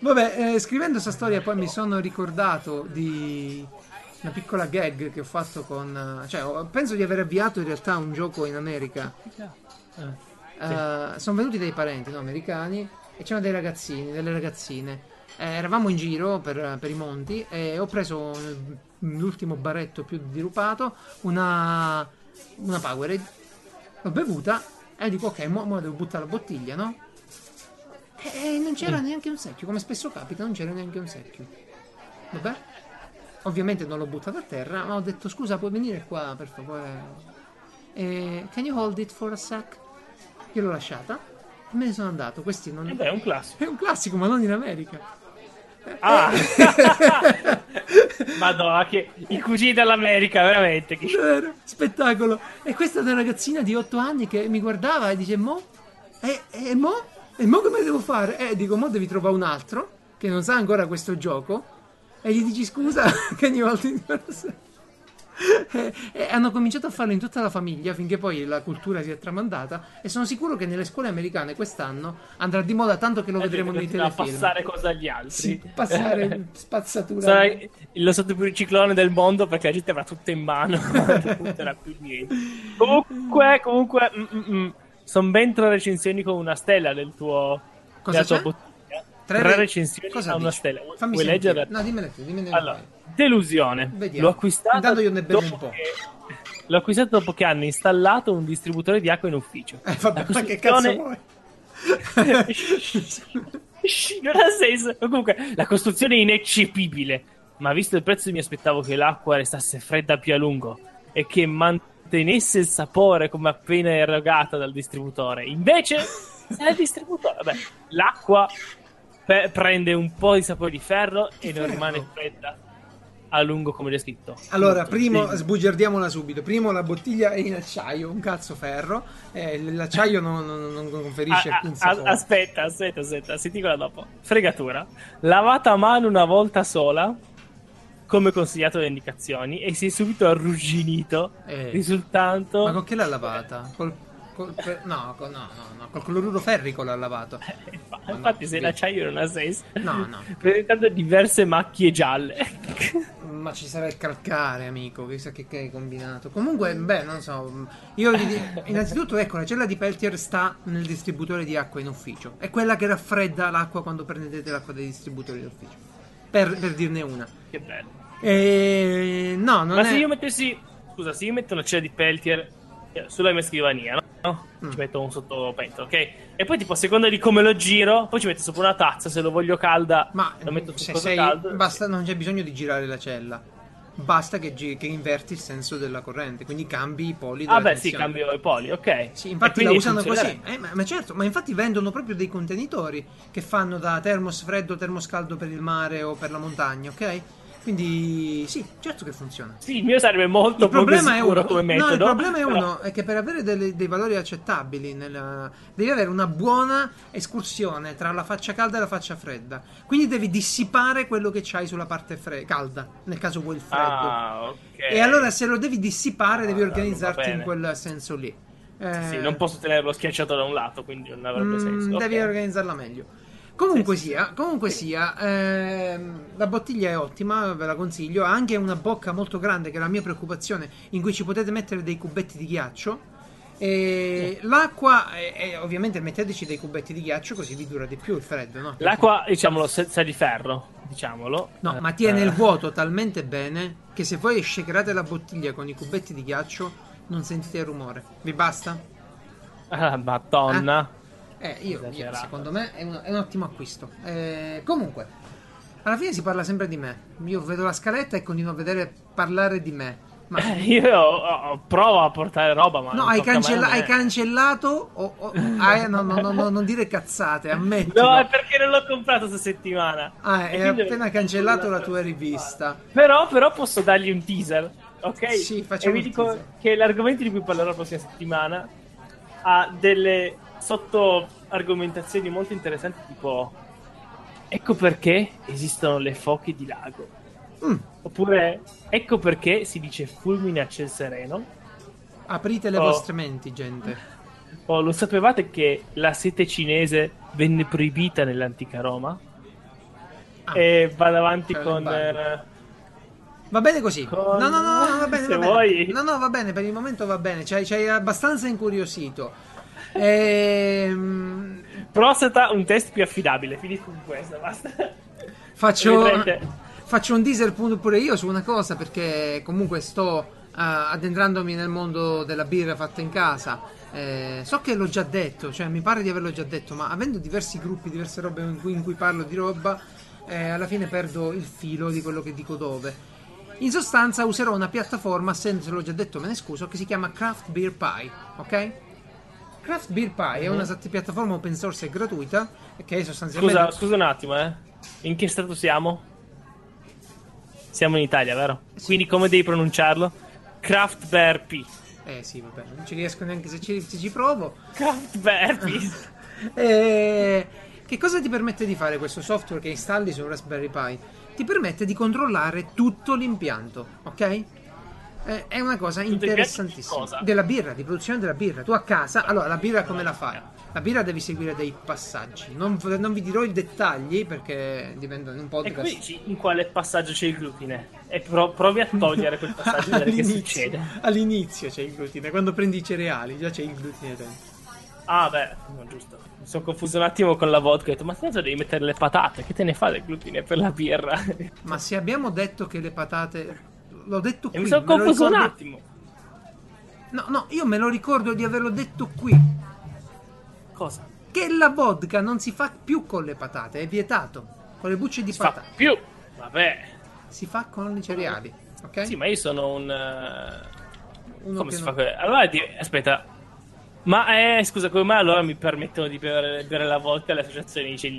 Speaker 1: Vabbè, eh, scrivendo questa storia poi mi sono ricordato di una piccola gag che ho fatto con... Cioè, penso di aver avviato in realtà un gioco in America. Eh, sono venuti dei parenti no, americani e c'erano dei ragazzini, delle ragazzine. Eh, eravamo in giro per, per i monti e ho preso l'ultimo baretto più dirupato, una, una Powerade, l'ho bevuta e dico ok, mo, mo devo buttare la bottiglia, no? E non c'era neanche un secchio, come spesso capita, non c'era neanche un secchio. Vabbè. Ovviamente non l'ho buttata a terra, ma ho detto scusa, puoi venire qua per favore? Eh, can you hold it for a sec? Io l'ho lasciata e me ne sono andato. Questi non...
Speaker 2: E beh, è un classico.
Speaker 1: È un classico, ma non in America.
Speaker 2: Ah! Madonna, che i cugini dall'America, veramente. Che...
Speaker 1: Vero, spettacolo. E questa è una ragazzina di 8 anni che mi guardava e dice: Mo? E, e mo? E mo come devo fare? E dico: Mo devi trovare un altro che non sa ancora questo gioco. E gli dici: Scusa, che ogni volta e, e hanno cominciato a farlo in tutta la famiglia finché poi la cultura si è tramandata. E sono sicuro che nelle scuole americane quest'anno andrà di moda tanto che lo vedremo nei telefilm.
Speaker 2: passare cosa agli altri.
Speaker 1: Sì, passare spazzatura.
Speaker 2: Sarà lo stato più ciclone del mondo perché la gente avrà tutto in mano. non punterà più niente. Comunque, comunque, sono ben tre recensioni con una stella del tuo.
Speaker 1: Cosa
Speaker 2: della tua
Speaker 1: c'è?
Speaker 2: bottiglia.
Speaker 1: Tre
Speaker 2: Tre,
Speaker 1: re-
Speaker 2: recensioni
Speaker 1: Cosa
Speaker 2: a una
Speaker 1: dici?
Speaker 2: stella.
Speaker 1: Fammi
Speaker 2: Vuoi
Speaker 1: sentire.
Speaker 2: leggere?
Speaker 1: No, dimmene tu, dimmene
Speaker 2: Allora, delusione.
Speaker 1: Vediamo.
Speaker 2: L'ho acquistato.
Speaker 1: Intanto io ne bevo un po'.
Speaker 2: che- L'ho acquistato dopo che hanno installato un distributore di acqua in ufficio.
Speaker 1: Eh, vabbè,
Speaker 2: La
Speaker 1: ma che cazzo
Speaker 2: costruzione-
Speaker 1: vuoi?
Speaker 2: Non ha senso. Comunque, la costruzione è ineccepibile. Ma visto il prezzo, mi aspettavo che l'acqua restasse fredda più a lungo e che mantenesse il sapore come appena erogata dal distributore. Invece, il distributore, vabbè, l'acqua pe- prende un po' di sapore di ferro e non rimane fredda. a lungo come descritto.
Speaker 1: Allora,
Speaker 2: Molto.
Speaker 1: primo,
Speaker 2: Sì.
Speaker 1: sbugiardiamola subito. Primo, la bottiglia è in acciaio, un cazzo ferro. Eh, l'acciaio non, non- non conferisce alcun
Speaker 2: ah,
Speaker 1: sapore.
Speaker 2: aspetta, aspetta, aspetta, senti quella dopo. Fregatura. Lavata a mano una volta sola, come consigliato dalle indicazioni, e si è subito arrugginito,
Speaker 1: Eh.
Speaker 2: risultando...
Speaker 1: Ma con che l'ha lavata? Col, col- per- no, col- no, no, no, col cloruro ferrico l'ha lavato.
Speaker 2: Infa-
Speaker 1: Ma no,
Speaker 2: Infatti, se l'acciaio non ha senso,
Speaker 1: No, no.
Speaker 2: presentando diverse macchie gialle.
Speaker 1: Ma ci sarà il calcare, amico. Chissà che, che hai combinato. Comunque, beh, non so. Io gli dico- innanzitutto, ecco, la cella di Peltier sta nel distributore di acqua in ufficio. È quella che raffredda l'acqua quando prendete l'acqua dai distributori d'ufficio. Per, per dirne una.
Speaker 2: che bello.
Speaker 1: E... No, non
Speaker 2: Ma
Speaker 1: è.
Speaker 2: se io mettessi, scusa, se io metto una cella di Peltier eh, sulla mia scrivania, no?
Speaker 1: Mm.
Speaker 2: Ci metto un sottopetto, ok? E poi, tipo, a seconda di come lo giro, poi ci metto sopra una tazza. Se lo voglio calda,
Speaker 1: Ma
Speaker 2: lo metto
Speaker 1: se sei,
Speaker 2: caldo.
Speaker 1: basta, non c'è bisogno di girare la cella. Basta che, gi- che inverti il senso della corrente. Quindi cambi i poli della
Speaker 2: Ah, beh, sì,
Speaker 1: tensione.
Speaker 2: cambio i poli, ok.
Speaker 1: Sì, infatti la usano così. Eh, ma, ma certo, ma infatti vendono proprio dei contenitori che fanno da termos freddo, termos caldo per il mare o per la montagna, ok? Quindi sì, certo che funziona.
Speaker 2: Sì, il mio sarebbe molto
Speaker 1: Il problema, è uno,
Speaker 2: come
Speaker 1: no,
Speaker 2: metodo.
Speaker 1: il problema è
Speaker 2: però-
Speaker 1: uno è che per avere delle- dei valori accettabili nella- devi avere una buona escursione tra la faccia calda e la faccia fredda. Quindi devi dissipare quello che c'hai sulla parte fre- calda, nel caso vuoi il freddo.
Speaker 2: Ah, ok.
Speaker 1: E allora se lo devi dissipare devi
Speaker 2: Ah, va
Speaker 1: organizzarti in quel senso lì. Eh,
Speaker 2: Sì, non posso tenerlo schiacciato da un lato, quindi non avrebbe
Speaker 1: Mm,
Speaker 2: senso.
Speaker 1: Devi
Speaker 2: ok.
Speaker 1: organizzarla meglio. Comunque
Speaker 2: Sì, sì,
Speaker 1: sia, comunque sia ehm, la bottiglia è ottima, ve la consiglio. Ha anche una bocca molto grande, che è la mia preoccupazione, in cui ci potete mettere dei cubetti di ghiaccio. E l'acqua, è, è- ovviamente metteteci dei cubetti di ghiaccio così vi dura di più il freddo, no?
Speaker 2: L'acqua, diciamolo, sa di ferro, diciamolo.
Speaker 1: No,
Speaker 2: Eh,
Speaker 1: ma tiene il
Speaker 2: eh,
Speaker 1: vuoto talmente bene che se voi shakerate la bottiglia con i cubetti di ghiaccio non sentite il rumore. Vi basta?
Speaker 2: Ah, madonna.
Speaker 1: Eh, io, io,
Speaker 2: Esagerato.
Speaker 1: secondo me è un, è un ottimo acquisto. Eh, comunque, alla fine si parla sempre di me. Io vedo la scaletta e continuo a vedere parlare di me. Ma
Speaker 2: Eh, Io oh, oh, provo a portare roba, ma
Speaker 1: no, hai, cancella- hai cancellato. o- o- hai- no, no, no, no, non dire cazzate, ammettilo.
Speaker 2: No, è perché non l'ho comprato questa settimana.
Speaker 1: Ah,
Speaker 2: E
Speaker 1: hai appena cancellato la tua rivista.
Speaker 2: Però, però posso dargli un teaser, ok?
Speaker 1: Sì,
Speaker 2: E
Speaker 1: facciamo
Speaker 2: vi
Speaker 1: un
Speaker 2: dico
Speaker 1: teaser.
Speaker 2: che l'argomento di cui parlerò la prossima settimana ha delle sotto argomentazioni molto interessanti, tipo ecco perché esistono le foche di lago.
Speaker 1: Mm,
Speaker 2: Oppure ecco perché si dice fulmine a ciel sereno.
Speaker 1: aprite le
Speaker 2: Oh.
Speaker 1: vostre menti, gente.
Speaker 2: O lo sapevate che la sete cinese venne proibita nell'antica Roma?
Speaker 1: Ah,
Speaker 2: e vado avanti con... eh,
Speaker 1: Va bene così.
Speaker 2: Con-
Speaker 1: No, no, no, no, va bene.
Speaker 2: Se
Speaker 1: va bene.
Speaker 2: vuoi.
Speaker 1: No, no, va bene. Per il momento va bene. Ci hai abbastanza incuriosito. Ehm,
Speaker 2: Prostata, un test più affidabile. Finisco con questo, basta.
Speaker 1: faccio, faccio un pu- pure io su una cosa perché comunque sto eh, addentrandomi nel mondo della birra fatta in casa. Eh, so che l'ho già detto, cioè mi pare di averlo già detto, ma avendo diversi gruppi, diverse robe in cui, in cui parlo di roba, eh, alla fine perdo il filo di quello che dico dove. In sostanza userò una piattaforma, se l'ho già detto me ne scuso, che si chiama Craft Beer Pie, ok? Craft Beer Pie è una sat- piattaforma open source e gratuita che sostanzialmente...
Speaker 2: Scusa, scusa un attimo, eh. In che stato siamo? Siamo in Italia, vero? Quindi come devi pronunciarlo? Craft Bear P.
Speaker 1: Eh sì, vabbè, non ci riesco neanche se ci, se ci provo.
Speaker 2: Craft Bear P.
Speaker 1: Eh, che cosa ti permette di fare questo software che installi su Raspberry Pi? Ti permette di controllare tutto l'impianto, ok? Eh, è una cosa
Speaker 2: di
Speaker 1: interessantissima.
Speaker 2: cosa?
Speaker 1: Della birra, di produzione della birra. Tu a casa, allora la birra come la fai? La birra devi seguire dei passaggi. Non, non vi dirò i dettagli perché diventa un
Speaker 2: E
Speaker 1: podcast.
Speaker 2: come dici in quale passaggio c'è il glutine? E pro- provi a togliere quel passaggio e che succede.
Speaker 1: All'inizio c'è il glutine, quando prendi i cereali già c'è il glutine dentro.
Speaker 2: Ah, beh, no, giusto. Mi sono confuso un attimo con la vodka. Ho detto, ma tanto devi mettere le patate. Che te ne fa del glutine per la birra? e
Speaker 1: Ma se abbiamo detto che le patate. L'ho detto qui.
Speaker 2: mi sono confuso un
Speaker 1: ricordo-
Speaker 2: attimo.
Speaker 1: No, no, io me lo ricordo di averlo detto qui.
Speaker 2: Cosa?
Speaker 1: Che la vodka non si fa più con le patate, è vietato. Con le bucce di
Speaker 2: Si
Speaker 1: patate.
Speaker 2: più. Vabbè.
Speaker 1: Si fa con i cereali. Ok?
Speaker 2: Sì, ma io sono un... eh,
Speaker 1: Uno
Speaker 2: Come si
Speaker 1: non-
Speaker 2: fa? Allora, di- aspetta. Ma eh, scusa, come mai allora mi permettono di bere, bere la vodka alle associazioni? Cioè,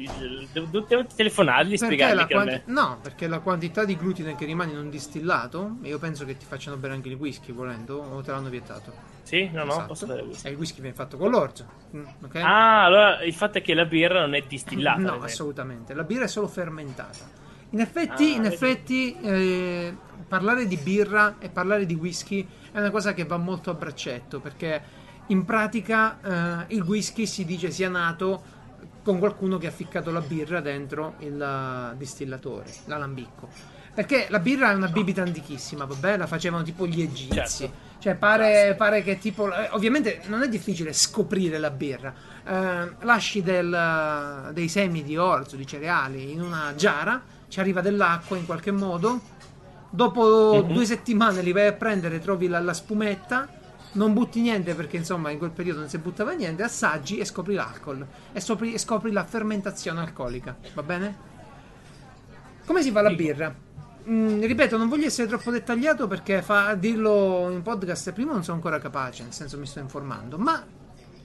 Speaker 2: devo, devo telefonargli e spiegargli che
Speaker 1: quanti-. No, perché la quantità di glutine che rimane in un distillato, io penso che ti facciano bere anche il whisky volendo, o te l'hanno vietato.
Speaker 2: Sì? No, no,
Speaker 1: Esatto.
Speaker 2: posso bere whisky.
Speaker 1: E il whisky viene fatto con l'orzo. mm, ok?
Speaker 2: Ah, allora il fatto è che la birra non è distillata.
Speaker 1: No,
Speaker 2: esempio.
Speaker 1: assolutamente. La birra è solo fermentata. In effetti,
Speaker 2: Ah,
Speaker 1: in effetti eh, parlare di birra e parlare di whisky è una cosa che va molto a braccetto perché in pratica eh, il whisky si dice sia nato con qualcuno che ha ficcato la birra dentro il distillatore, l'alambicco. Perché la birra è una bibita antichissima, vabbè, la facevano tipo gli egizi.
Speaker 2: Certo.
Speaker 1: Cioè, pare, pare che tipo. eh, ovviamente non è difficile scoprire la birra. Eh, lasci del- dei semi di orzo, di cereali in una giara, ci arriva dell'acqua in qualche modo. Dopo
Speaker 2: Mhm.
Speaker 1: due settimane li vai a prendere, trovi la, la spumetta. Non butti niente perché insomma in quel periodo non si buttava niente. Assaggi e scopri l'alcol. E scopri, scopri la fermentazione alcolica. Va bene? Come si fa la birra? Mm, ripeto, non voglio essere troppo dettagliato perché fa, dirlo in podcast prima non sono ancora capace, nel senso mi sto informando, ma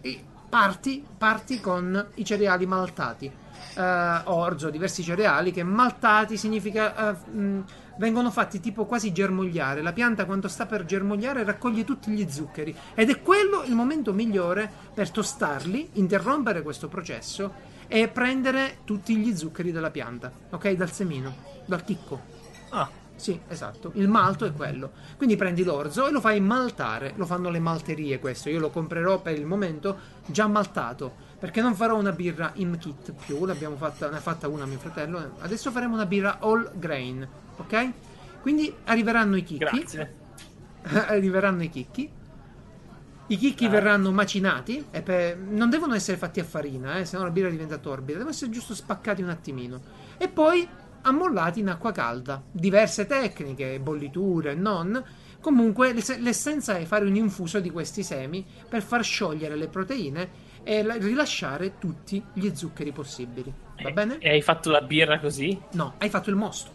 Speaker 1: eh, parti, parti con i cereali maltati, eh, orzo, diversi cereali che maltati significa eh, mm, vengono fatti tipo quasi germogliare, la pianta quando sta per germogliare raccoglie tutti gli zuccheri ed è quello il momento migliore per tostarli, interrompere questo processo e prendere tutti gli zuccheri della pianta, ok? Dal semino, dal chicco.
Speaker 2: Ah,
Speaker 1: Sì, esatto. Il malto è quello. Quindi prendi l'orzo e lo fai maltare. Lo fanno le malterie questo. Io lo comprerò per il momento già maltato. Perché non farò una birra in kit più. L'abbiamo fatta, ne ha fatta una mio fratello. Adesso faremo una birra all grain. Ok? Quindi arriveranno i chicchi.
Speaker 2: grazie.
Speaker 1: arriveranno i chicchi. I chicchi
Speaker 2: Ah.
Speaker 1: verranno macinati. E per- non devono essere fatti a farina, eh, se no la birra diventa torbida. Devono essere giusto spaccati un attimino. E poi ammollati in acqua calda. Diverse tecniche, bolliture, non. Comunque l'ess- l'essenza è fare un infuso di questi semi per far sciogliere le proteine e la- rilasciare tutti gli zuccheri possibili. Va bene?
Speaker 2: E hai fatto la birra così?
Speaker 1: No, hai fatto il mosto.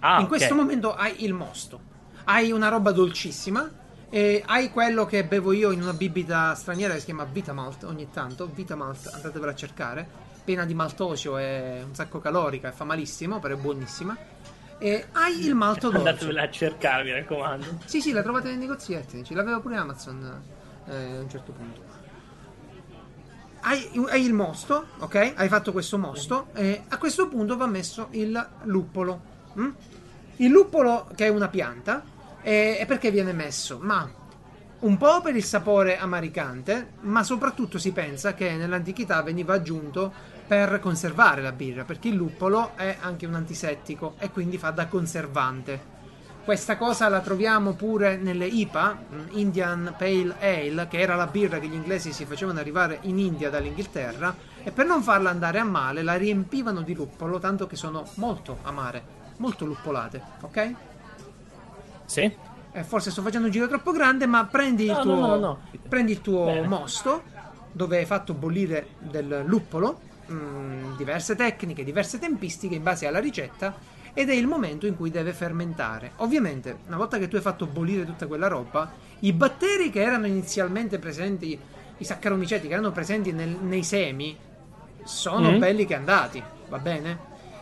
Speaker 2: Ah,
Speaker 1: In
Speaker 2: ok.
Speaker 1: questo momento hai il mosto. Hai una roba dolcissima. E hai quello che bevo io in una bibita straniera che si chiama Vitamalt ogni tanto. Vitamalt, andatevela a cercare. Piena di maltosio e un sacco calorica, e fa malissimo, però è buonissima. E hai il malto d'orzo.
Speaker 2: Andatevela a cercare, mi raccomando.
Speaker 1: Sì, sì, la trovate nei negozietti. Ce l'aveva pure Amazon eh, a un certo punto. Hai, hai il mosto, ok? Hai fatto questo mosto. E a questo punto va messo il luppolo. mm? Il luppolo, che è una pianta, e, e perché viene messo? Ma un po' per il sapore amaricante, ma soprattutto si pensa che nell'antichità veniva aggiunto per conservare la birra, perché il luppolo è anche un antisettico e quindi fa da conservante. Questa cosa la troviamo pure nelle IPA, mm, Indian Pale Ale, che era la birra che gli inglesi si facevano arrivare in India dall'Inghilterra, e per non farla andare a male la riempivano di luppolo, tanto che sono molto amare, molto luppolate, ok?
Speaker 2: Sì?
Speaker 1: Eh, forse sto facendo un giro troppo grande, ma prendi il
Speaker 2: No,
Speaker 1: tuo,
Speaker 2: no, no.
Speaker 1: Prendi il tuo
Speaker 2: Bene.
Speaker 1: mosto dove hai fatto bollire del luppolo, mm, diverse tecniche, diverse tempistiche in base alla ricetta. Ed è il momento in cui deve fermentare. Ovviamente, una volta che tu hai fatto bollire tutta quella roba, i batteri che erano inizialmente presenti, i saccaromiceti che erano presenti nel- nei semi, sono
Speaker 2: Mhm.
Speaker 1: belli che andati, va bene?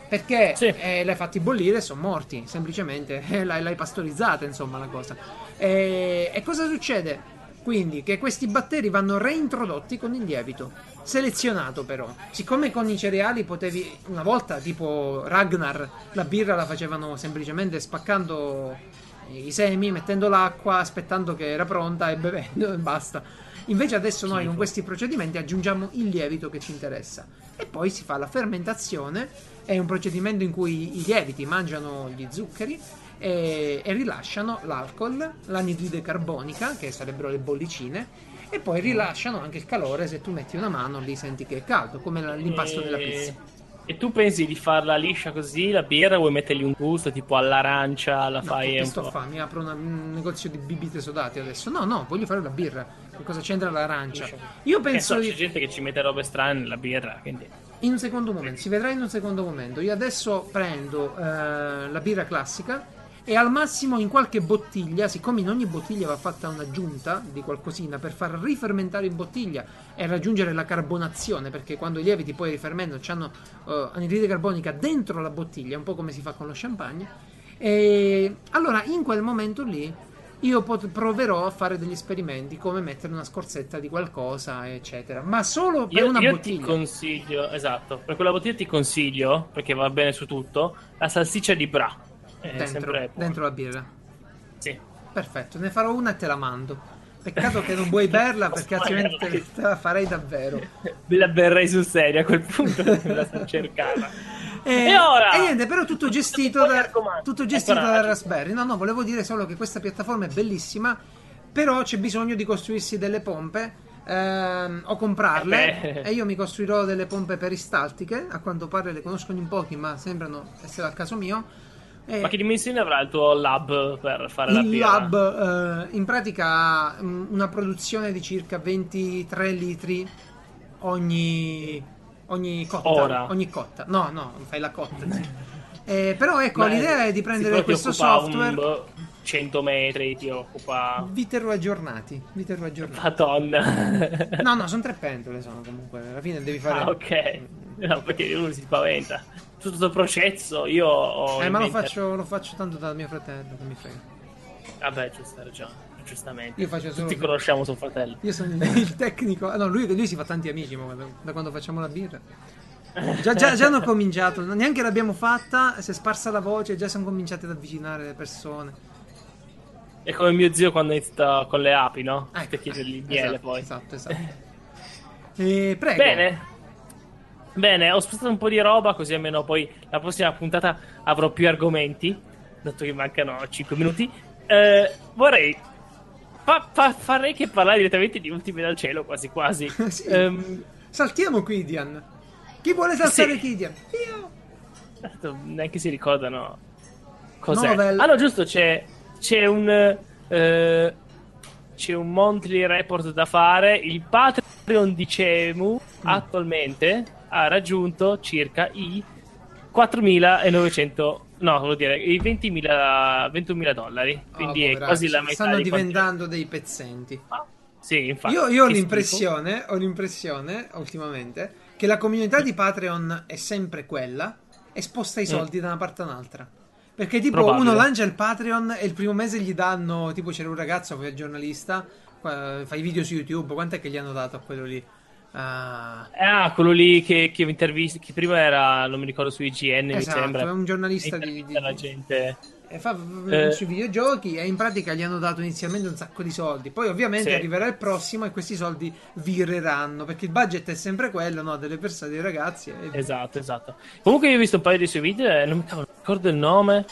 Speaker 1: Perché
Speaker 2: Sì.
Speaker 1: eh, l'hai fatti bollire e sono morti, semplicemente l'hai, l'hai pastorizzata, insomma, la cosa. E, e cosa succede? Quindi che questi batteri vanno reintrodotti con il lievito, selezionato però. Siccome con i cereali potevi, una volta, tipo Ragnar, la birra la facevano semplicemente spaccando i semi, mettendo l'acqua, aspettando che era pronta e bevendo e basta. Invece adesso noi con questi procedimenti aggiungiamo il lievito che ci interessa e poi si fa la fermentazione, è un procedimento in cui i lieviti mangiano gli zuccheri e, e rilasciano l'alcol, l'anidride carbonica, che sarebbero le bollicine, e poi rilasciano anche il calore, se tu metti una mano lì senti che è caldo, come l'impasto
Speaker 2: E-
Speaker 1: della pizza.
Speaker 2: E tu pensi di farla liscia così, la birra, vuoi mettergli un gusto tipo all'arancia, la
Speaker 1: No,
Speaker 2: fai
Speaker 1: sto
Speaker 2: po'...
Speaker 1: a fare? Mi apro una- un negozio di bibite sodate adesso. No, no, voglio fare la birra. Che cosa c'entra l'arancia? Io
Speaker 2: Eh,
Speaker 1: penso
Speaker 2: so,
Speaker 1: di...
Speaker 2: c'è gente che ci mette robe strane nella birra, quindi...
Speaker 1: In un secondo momento, si vedrà in un secondo momento. Io adesso prendo eh, la birra classica e al massimo in qualche bottiglia, siccome in ogni bottiglia va fatta un'aggiunta di qualcosina per far rifermentare in bottiglia e raggiungere la carbonazione, perché quando i lieviti poi rifermentano hanno uh, anidride carbonica dentro la bottiglia, un po' come si fa con lo champagne. E allora in quel momento lì io pot- proverò a fare degli esperimenti come mettere una scorzetta di qualcosa, eccetera, ma solo per
Speaker 2: Io,
Speaker 1: una
Speaker 2: io
Speaker 1: bottiglia.
Speaker 2: ti consiglio, esatto, per quella bottiglia ti consiglio, perché va bene su tutto, la salsiccia di Bra.
Speaker 1: Dentro, dentro la birra.
Speaker 2: Sì.
Speaker 1: Perfetto, ne farò una e te la mando. Peccato che non vuoi berla perché altrimenti te, la farei davvero.
Speaker 2: Me la berrei sul serio a quel punto, me la sto cercando.
Speaker 1: E,
Speaker 2: E ora?
Speaker 1: e niente, però tutto gestito, da, tutto gestito da. Raspberry. No, no, volevo dire solo che questa piattaforma è bellissima, però c'è bisogno di costruirsi delle pompe ehm, o comprarle.
Speaker 2: Eh
Speaker 1: e io mi costruirò delle pompe peristaltiche. A quanto pare le conoscono in pochi, ma sembrano essere al caso mio. E
Speaker 2: Ma che dimensioni avrà il tuo lab per fare la
Speaker 1: il lab eh, in pratica ha mm, una produzione di circa 23 litri ogni, ogni cotta.
Speaker 2: Ora.
Speaker 1: Ogni cotta. No, no, fai la cotta. Eh, però ecco,
Speaker 2: Ma
Speaker 1: l'idea è di prendere questo software.
Speaker 2: Un, boh, 100 metri ti occupa.
Speaker 1: Vi terrò aggiornati. Vi terrò aggiornati.
Speaker 2: Madonna.
Speaker 1: No, no, sono tre pentole. Sono comunque. Alla fine devi fare.
Speaker 2: Ah, ok. No, perché uno si spaventa. Tutto questo processo io ho.
Speaker 1: Eh, ma lo faccio, lo faccio tanto dal mio fratello. Che mi frega.
Speaker 2: Vabbè, giusto, hai ragione. Giustamente.
Speaker 1: Io faccio solo.
Speaker 2: Tutti conosciamo suo fratello.
Speaker 1: Io sono il, il tecnico. ah, No, lui, lui si fa tanti amici mo, da, da quando facciamo la birra. Già, già, già hanno cominciato, neanche l'abbiamo fatta, si è sparsa la voce, già sono cominciate ad avvicinare le persone.
Speaker 2: È come mio zio quando inizia con le api, no?
Speaker 1: Ecco,
Speaker 2: Per chiedergli il
Speaker 1: esatto,
Speaker 2: miele poi.
Speaker 1: Esatto, esatto. E prego.
Speaker 2: Bene. Bene, ho spostato un po' di roba così almeno poi la prossima puntata avrò più argomenti, dato che mancano 5 minuti. Eh, vorrei... fa- fa- farei che parlare direttamente di Ultime dal cielo, quasi quasi.
Speaker 1: Sì.
Speaker 2: Ehm,
Speaker 1: Saltiamo Kidian. Chi vuole saltare
Speaker 2: Sì.
Speaker 1: Kidian? Io.
Speaker 2: Tanto neanche si ricordano cos'è.
Speaker 1: Novel.
Speaker 2: Ah no, giusto, c'è, c'è un eh, c'è un monthly report da fare. Il Patreon di Cemu
Speaker 1: Mm.
Speaker 2: attualmente ha raggiunto circa i 4.900 no, vuol dire i 20.000 21.000 dollari. Quindi
Speaker 1: Oh,
Speaker 2: è quasi la metà
Speaker 1: Stanno
Speaker 2: di quanti-
Speaker 1: diventando dei pezzenti.
Speaker 2: Ah, Sì, infatti.
Speaker 1: Io, io ho l'impressione, ho l'impressione, ultimamente, che la comunità di Patreon è sempre quella e sposta i soldi da una parte all'altra. Perché tipo
Speaker 2: Probabile.
Speaker 1: uno lancia il Patreon e il primo mese gli danno, tipo c'era un ragazzo che è giornalista, eh, fa i video su YouTube, quant'è che gli hanno dato a quello lì? Ah.
Speaker 2: Ah, quello lì che, che intervisti, che prima era, non mi ricordo, su IGN, mi
Speaker 1: esatto,
Speaker 2: sembra.
Speaker 1: è un giornalista di, di-
Speaker 2: Intervista la gente.
Speaker 1: e fa
Speaker 2: Eh.
Speaker 1: sui videogiochi e in pratica gli hanno dato inizialmente un sacco di soldi. Poi ovviamente
Speaker 2: Sì.
Speaker 1: arriverà il prossimo e questi soldi vireranno perché il budget è sempre quello, no? Delle persone, dei ragazzi. e-
Speaker 2: Esatto, esatto. Comunque io ho visto un paio dei suoi video e non mi ricordo il nome.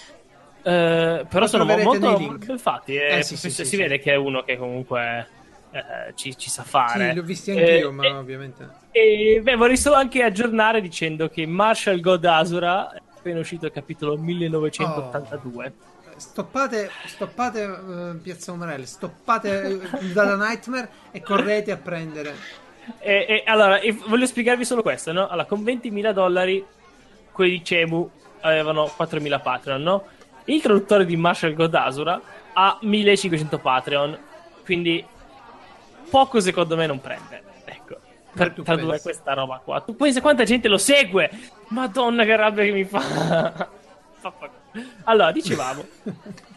Speaker 2: Eh, però
Speaker 1: Lo
Speaker 2: sono molto, molto ben fatti. e
Speaker 1: Eh, sì, sì,
Speaker 2: si vede che è uno che comunque eh, ci, ci sa fare.
Speaker 1: Sì, li ho visti anch'io,
Speaker 2: Eh,
Speaker 1: ma
Speaker 2: e-
Speaker 1: ovviamente.
Speaker 2: E beh, vorrei solo anche aggiornare dicendo che Marshall God Asura è appena uscito il capitolo 1982.
Speaker 1: Stoppate, stoppate eh, Piazza Umarell, stoppate eh, dalla Nightmare e correte a prendere.
Speaker 2: E, e allora, e voglio spiegarvi solo questo, no? Allora, con 20.000 dollari, quelli di Cemu avevano 4.000 Patreon, no? Il traduttore di Marshall Godasura ha 1.500 Patreon, quindi poco secondo me non prende. Ecco, per tradurre
Speaker 1: pensi?
Speaker 2: questa roba qua. Tu pensi quanta gente lo segue? Madonna che rabbia che mi fa. Allora, dicevamo...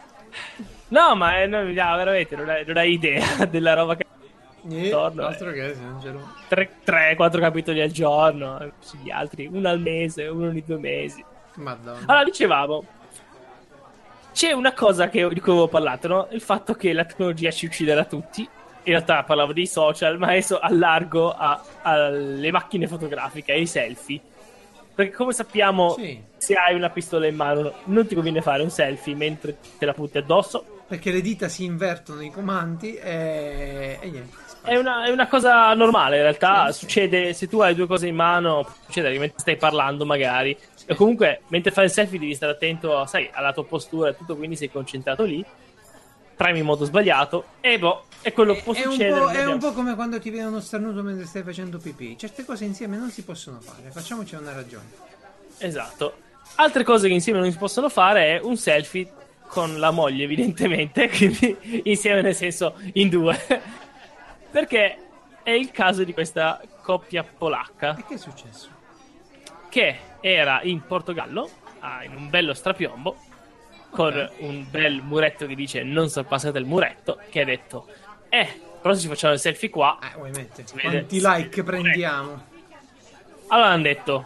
Speaker 2: No, ma eh, no, no, veramente non hai, non hai idea della roba che...
Speaker 1: E
Speaker 2: Torno,
Speaker 1: altro che se non ce l'ho.
Speaker 2: 3-4 capitoli al giorno, eh, gli altri uno al mese, uno ogni due mesi.
Speaker 1: Madonna.
Speaker 2: Allora, dicevamo, c'è una cosa che, di cui avevo parlato, no? Il fatto che la tecnologia ci ucciderà tutti. In realtà parlavo dei social, ma adesso allargo alle macchine fotografiche, ai selfie. Perché come sappiamo,
Speaker 1: Sì.
Speaker 2: se hai una pistola in mano, non ti conviene fare un selfie mentre te la punti addosso.
Speaker 1: Perché le dita si invertono i comandi e, e niente.
Speaker 2: È una, è una cosa normale, in realtà.
Speaker 1: Sì, sì.
Speaker 2: Succede se tu hai due cose in mano, può succedere che mentre stai parlando, magari. E comunque, mentre fai il selfie, devi stare attento, sai, alla tua postura e tutto, quindi sei concentrato lì. Premi in modo sbagliato, e boh, e quello può
Speaker 1: È un,
Speaker 2: succedere.
Speaker 1: po', è un po' come quando ti viene uno starnuto mentre stai facendo pipì. Certe cose insieme non si possono fare. Facciamoci una ragione.
Speaker 2: Esatto. Altre cose che insieme non si possono fare è un selfie con la moglie, evidentemente, quindi insieme nel senso in due, perché è il caso di questa coppia polacca
Speaker 1: E che è successo?
Speaker 2: che era in Portogallo, ah, in un bello strapiombo, con un bel muretto che dice non sorpassate il muretto, che ha detto, eh, però se ci facciamo il selfie qua,
Speaker 1: Eh, ovviamente. Quanti like prendiamo?
Speaker 2: Allora hanno detto: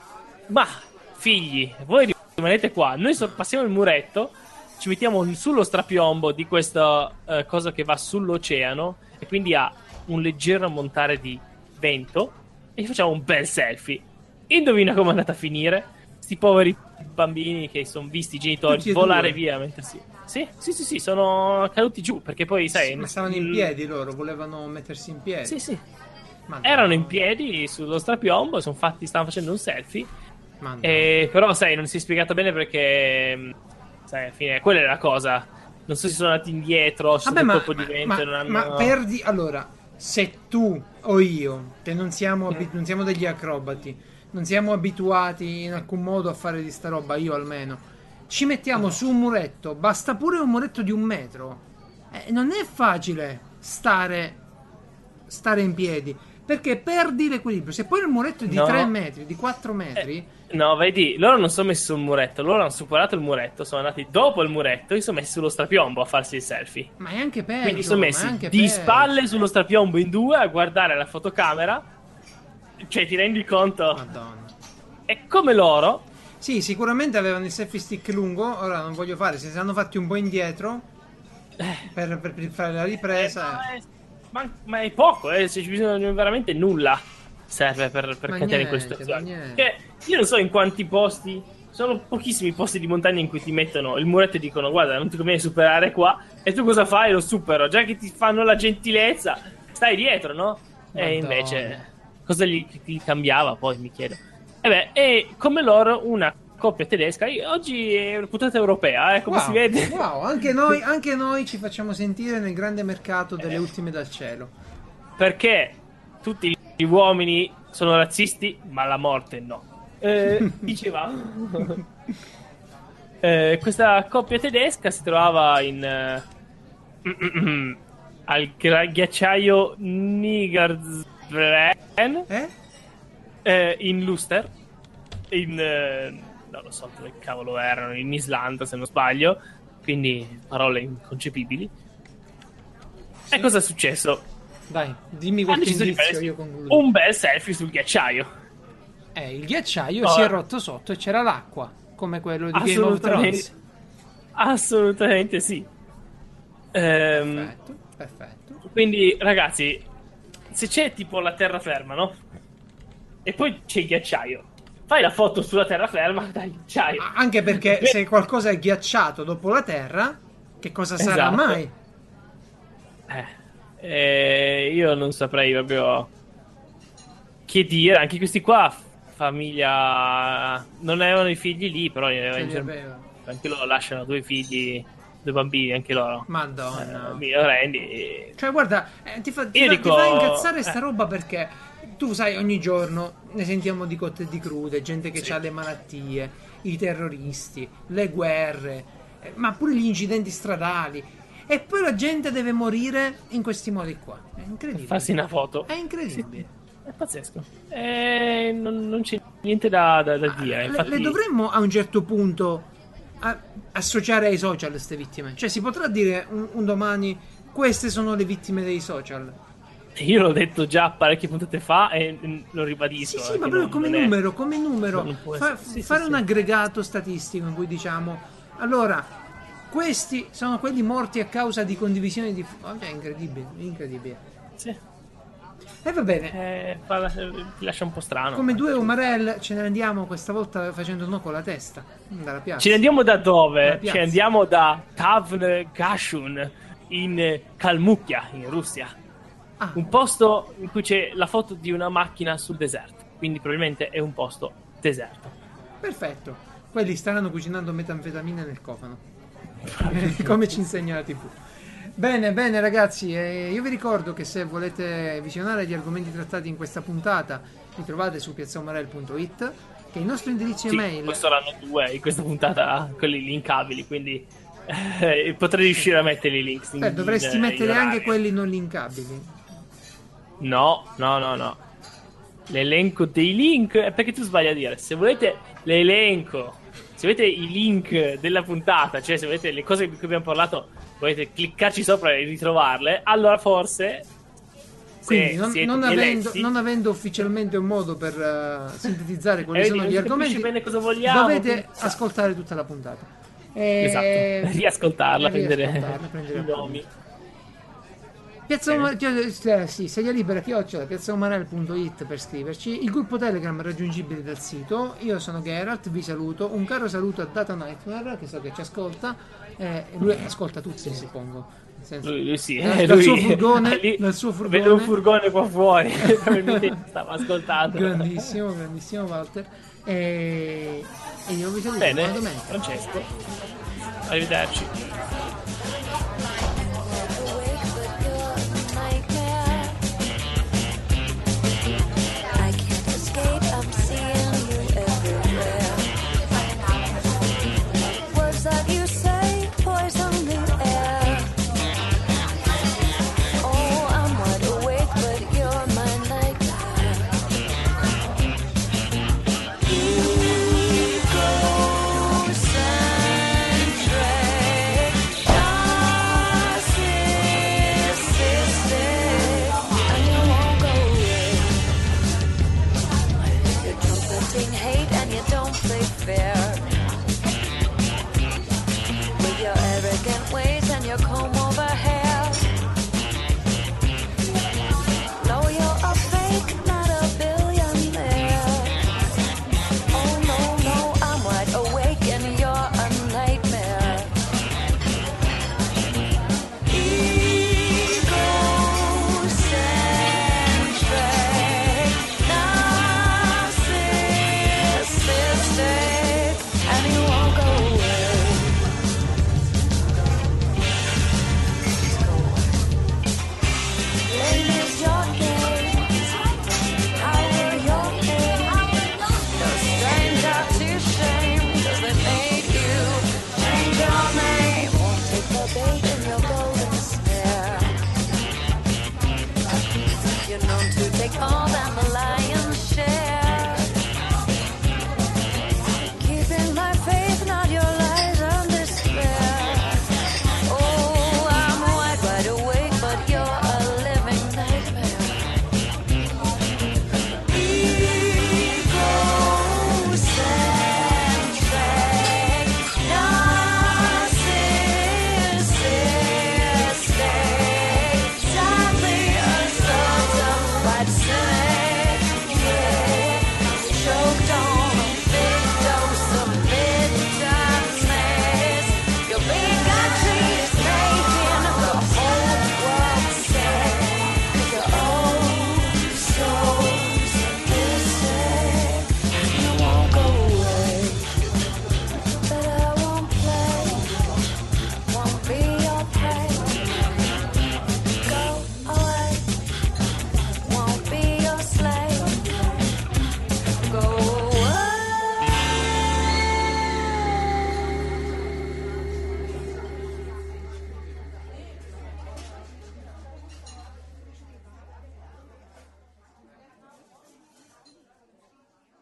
Speaker 2: Ma figli, voi rimanete qua, noi sorpassiamo il muretto, ci mettiamo sullo strapiombo di questa eh, cosa che va sull'oceano e quindi ha un leggero montare di vento e facciamo un bel selfie. Indovina come è andata a finire? Sti poveri bambini che sono visti i genitori
Speaker 1: e
Speaker 2: volare
Speaker 1: due?
Speaker 2: via mentre sì. Sì, sì, sì, sì, sono caduti giù perché poi sai.
Speaker 1: Ma stavano in piedi loro, volevano mettersi in piedi.
Speaker 2: Sì, sì.
Speaker 1: Madonna.
Speaker 2: Erano in piedi sullo strapiombo, sono fatti, stavano facendo un selfie. Eh, però, sai, non si è spiegato bene perché. mh, Sai, alla fine, quella è la cosa. Non so se sono andati indietro, se
Speaker 1: Vabbè,
Speaker 2: sono
Speaker 1: ma,
Speaker 2: colpo di vento.
Speaker 1: ma-
Speaker 2: e non hanno...
Speaker 1: ma perdi allora se tu o io che non siamo, abi- non siamo degli acrobati non siamo abituati in alcun modo a fare di sta roba io almeno ci mettiamo su un muretto basta pure un muretto di un metro Eh, non è facile stare stare in piedi perché perdi l'equilibrio se poi il muretto è di
Speaker 2: No.
Speaker 1: 3 metri di 4 metri
Speaker 2: No, vedi, loro non sono messi sul muretto, loro hanno superato il muretto, sono andati dopo il muretto e sono messi sullo strapiombo a farsi il selfie.
Speaker 1: ma è anche peggio
Speaker 2: Quindi sono messi di
Speaker 1: peggio.
Speaker 2: spalle sullo strapiombo in due a guardare la fotocamera. Cioè, ti rendi conto?
Speaker 1: Madonna
Speaker 2: E come loro,
Speaker 1: Sì, sicuramente avevano il selfie stick lungo. Ora non voglio fare, se si hanno fatti un po' indietro per, per- per fare la
Speaker 2: Eh,
Speaker 1: ripresa.
Speaker 2: ma, è, ma- ma è poco, eh, se ci bisogna veramente nulla serve per, per cadere in
Speaker 1: niente.
Speaker 2: Che io non so in quanti posti, sono pochissimi posti di montagna in cui ti mettono il muretto e dicono guarda non ti conviene superare qua e tu cosa fai? Lo supero, già che ti fanno la gentilezza, stai dietro, no?
Speaker 1: Madonna.
Speaker 2: E invece cosa gli, gli cambiava poi mi chiedo. E beh, e come loro una coppia tedesca, oggi è una puntata europea, eh, come
Speaker 1: wow,
Speaker 2: si vede.
Speaker 1: wow, anche noi, anche noi ci facciamo sentire nel grande mercato delle ultime dal cielo.
Speaker 2: perché tutti gli uomini sono razzisti, ma la morte no. Eh, diceva Eh, questa coppia tedesca si trovava in eh, al ghiacciaio Nigarsvren
Speaker 1: Eh?
Speaker 2: eh, in Luster in eh, non lo so dove cavolo erano in Islanda se non sbaglio quindi parole inconcepibili e cosa è successo?
Speaker 1: Dai, dimmi qualche indizio, io concludo.
Speaker 2: un bel selfie sul ghiacciaio
Speaker 1: Eh, il ghiacciaio
Speaker 2: Oh,
Speaker 1: si è rotto sotto e c'era l'acqua, come quello di Game of
Speaker 2: assolutamente
Speaker 1: Thrones.
Speaker 2: assolutamente sì Ehm,
Speaker 1: Perfetto, perfetto.
Speaker 2: quindi ragazzi se c'è tipo la terraferma no? e poi c'è il ghiacciaio fai la foto sulla terraferma dal ghiacciaio
Speaker 1: Anche perché se qualcosa è ghiacciato dopo la terra, che cosa sarà
Speaker 2: Esatto.
Speaker 1: mai?
Speaker 2: Eh, eh, io non saprei proprio che dire. Anche questi qua, famiglia, non avevano i figli lì, però
Speaker 1: Ce
Speaker 2: in
Speaker 1: li
Speaker 2: Germ-
Speaker 1: aveva.
Speaker 2: anche loro lasciano due figli, due bambini, anche loro.
Speaker 1: Madonna.
Speaker 2: Eh, minorenni.
Speaker 1: Cioè, guarda, eh, ti, fa, ti, fa,
Speaker 2: dico-
Speaker 1: ti fa incazzare sta
Speaker 2: eh.
Speaker 1: roba perché tu sai, ogni giorno ne sentiamo di cotte e di crude, gente che
Speaker 2: Sì.
Speaker 1: ha le malattie, i terroristi, le guerre, eh, ma pure gli incidenti stradali. E poi la gente deve morire in questi modi qua. È incredibile.
Speaker 2: Farsi una foto.
Speaker 1: È incredibile.
Speaker 2: È pazzesco. Eh, non, non c'è niente da, da- da dire.
Speaker 1: Le-
Speaker 2: Infatti,
Speaker 1: Le, dovremmo a un certo punto a- associare ai social queste vittime. Cioè, si potrà dire un, un domani queste sono le vittime dei social.
Speaker 2: io l'ho detto già parecchie puntate fa e mm, lo ribadisco.
Speaker 1: Sì, sì,
Speaker 2: eh,
Speaker 1: ma proprio come numero, come numero. Fa-
Speaker 2: sì,
Speaker 1: fare
Speaker 2: sì.
Speaker 1: un aggregato statistico in cui diciamo, allora, questi sono quelli morti a causa di condivisione di... oh, cioè, incredibile, incredibile.
Speaker 2: Sì.
Speaker 1: E va bene,
Speaker 2: Eh, ti lascia un po' strano.
Speaker 1: come due Umarell ce ne andiamo questa volta facendo no con la testa, dalla piazza.
Speaker 2: Ce ne andiamo da dove? Ce ne andiamo da Tavn Gashun in Kalmukia, in Russia.
Speaker 1: Ah,
Speaker 2: Un posto in cui c'è la foto di una macchina sul deserto. Quindi probabilmente è un posto deserto.
Speaker 1: perfetto. Quelli staranno cucinando metanfetamine nel cofano. come ci insegna la TV. Bene, bene ragazzi, eh, io vi ricordo che se volete visionare gli argomenti trattati in questa puntata li trovate su piazzaumarel.it che il nostro indirizzo
Speaker 2: Sì,
Speaker 1: email
Speaker 2: poi saranno due in questa puntata, quelli linkabili, quindi Eh, potrei riuscire a mettere i link. in-
Speaker 1: Beh, dovresti
Speaker 2: in-
Speaker 1: mettere
Speaker 2: in
Speaker 1: anche quelli non linkabili.
Speaker 2: No, no, no, no. L'elenco dei link è perché tu sbagli a dire. Se volete l'elenco, se volete i link della puntata, cioè se volete le cose di cui abbiamo parlato, volete cliccarci sopra e ritrovarle, allora forse. se
Speaker 1: Quindi, non, non avendo, non avendo ufficialmente un modo per eh, sintetizzare quali
Speaker 2: eh,
Speaker 1: sono gli argomenti,
Speaker 2: vogliamo,
Speaker 1: dovete
Speaker 2: quindi-
Speaker 1: ascoltare tutta la puntata. Eh,
Speaker 2: Esatto, riascoltarla, prendere
Speaker 1: riascoltarla, prendere
Speaker 2: i
Speaker 1: appunti.
Speaker 2: nomi.
Speaker 1: Piazza
Speaker 2: Bene.
Speaker 1: Uma- chiodo- eh, sì, sedia libera chiocciola piazzaumanel.it per scriverci il gruppo telegram è raggiungibile dal sito io sono Geralt vi saluto un caro saluto a Data Nightmare che so che ci ascolta eh, lui ascolta tutti suppongo Nel senso-
Speaker 2: Lui, lui sì, eh,
Speaker 1: dal
Speaker 2: lui-
Speaker 1: suo furgone-
Speaker 2: lì-
Speaker 1: dal suo furgone.
Speaker 2: Vedo un furgone qua fuori, stava ascoltando.
Speaker 1: grandissimo grandissimo Walter e, e io vi saluto
Speaker 2: Bene, Francesco. Arrivederci.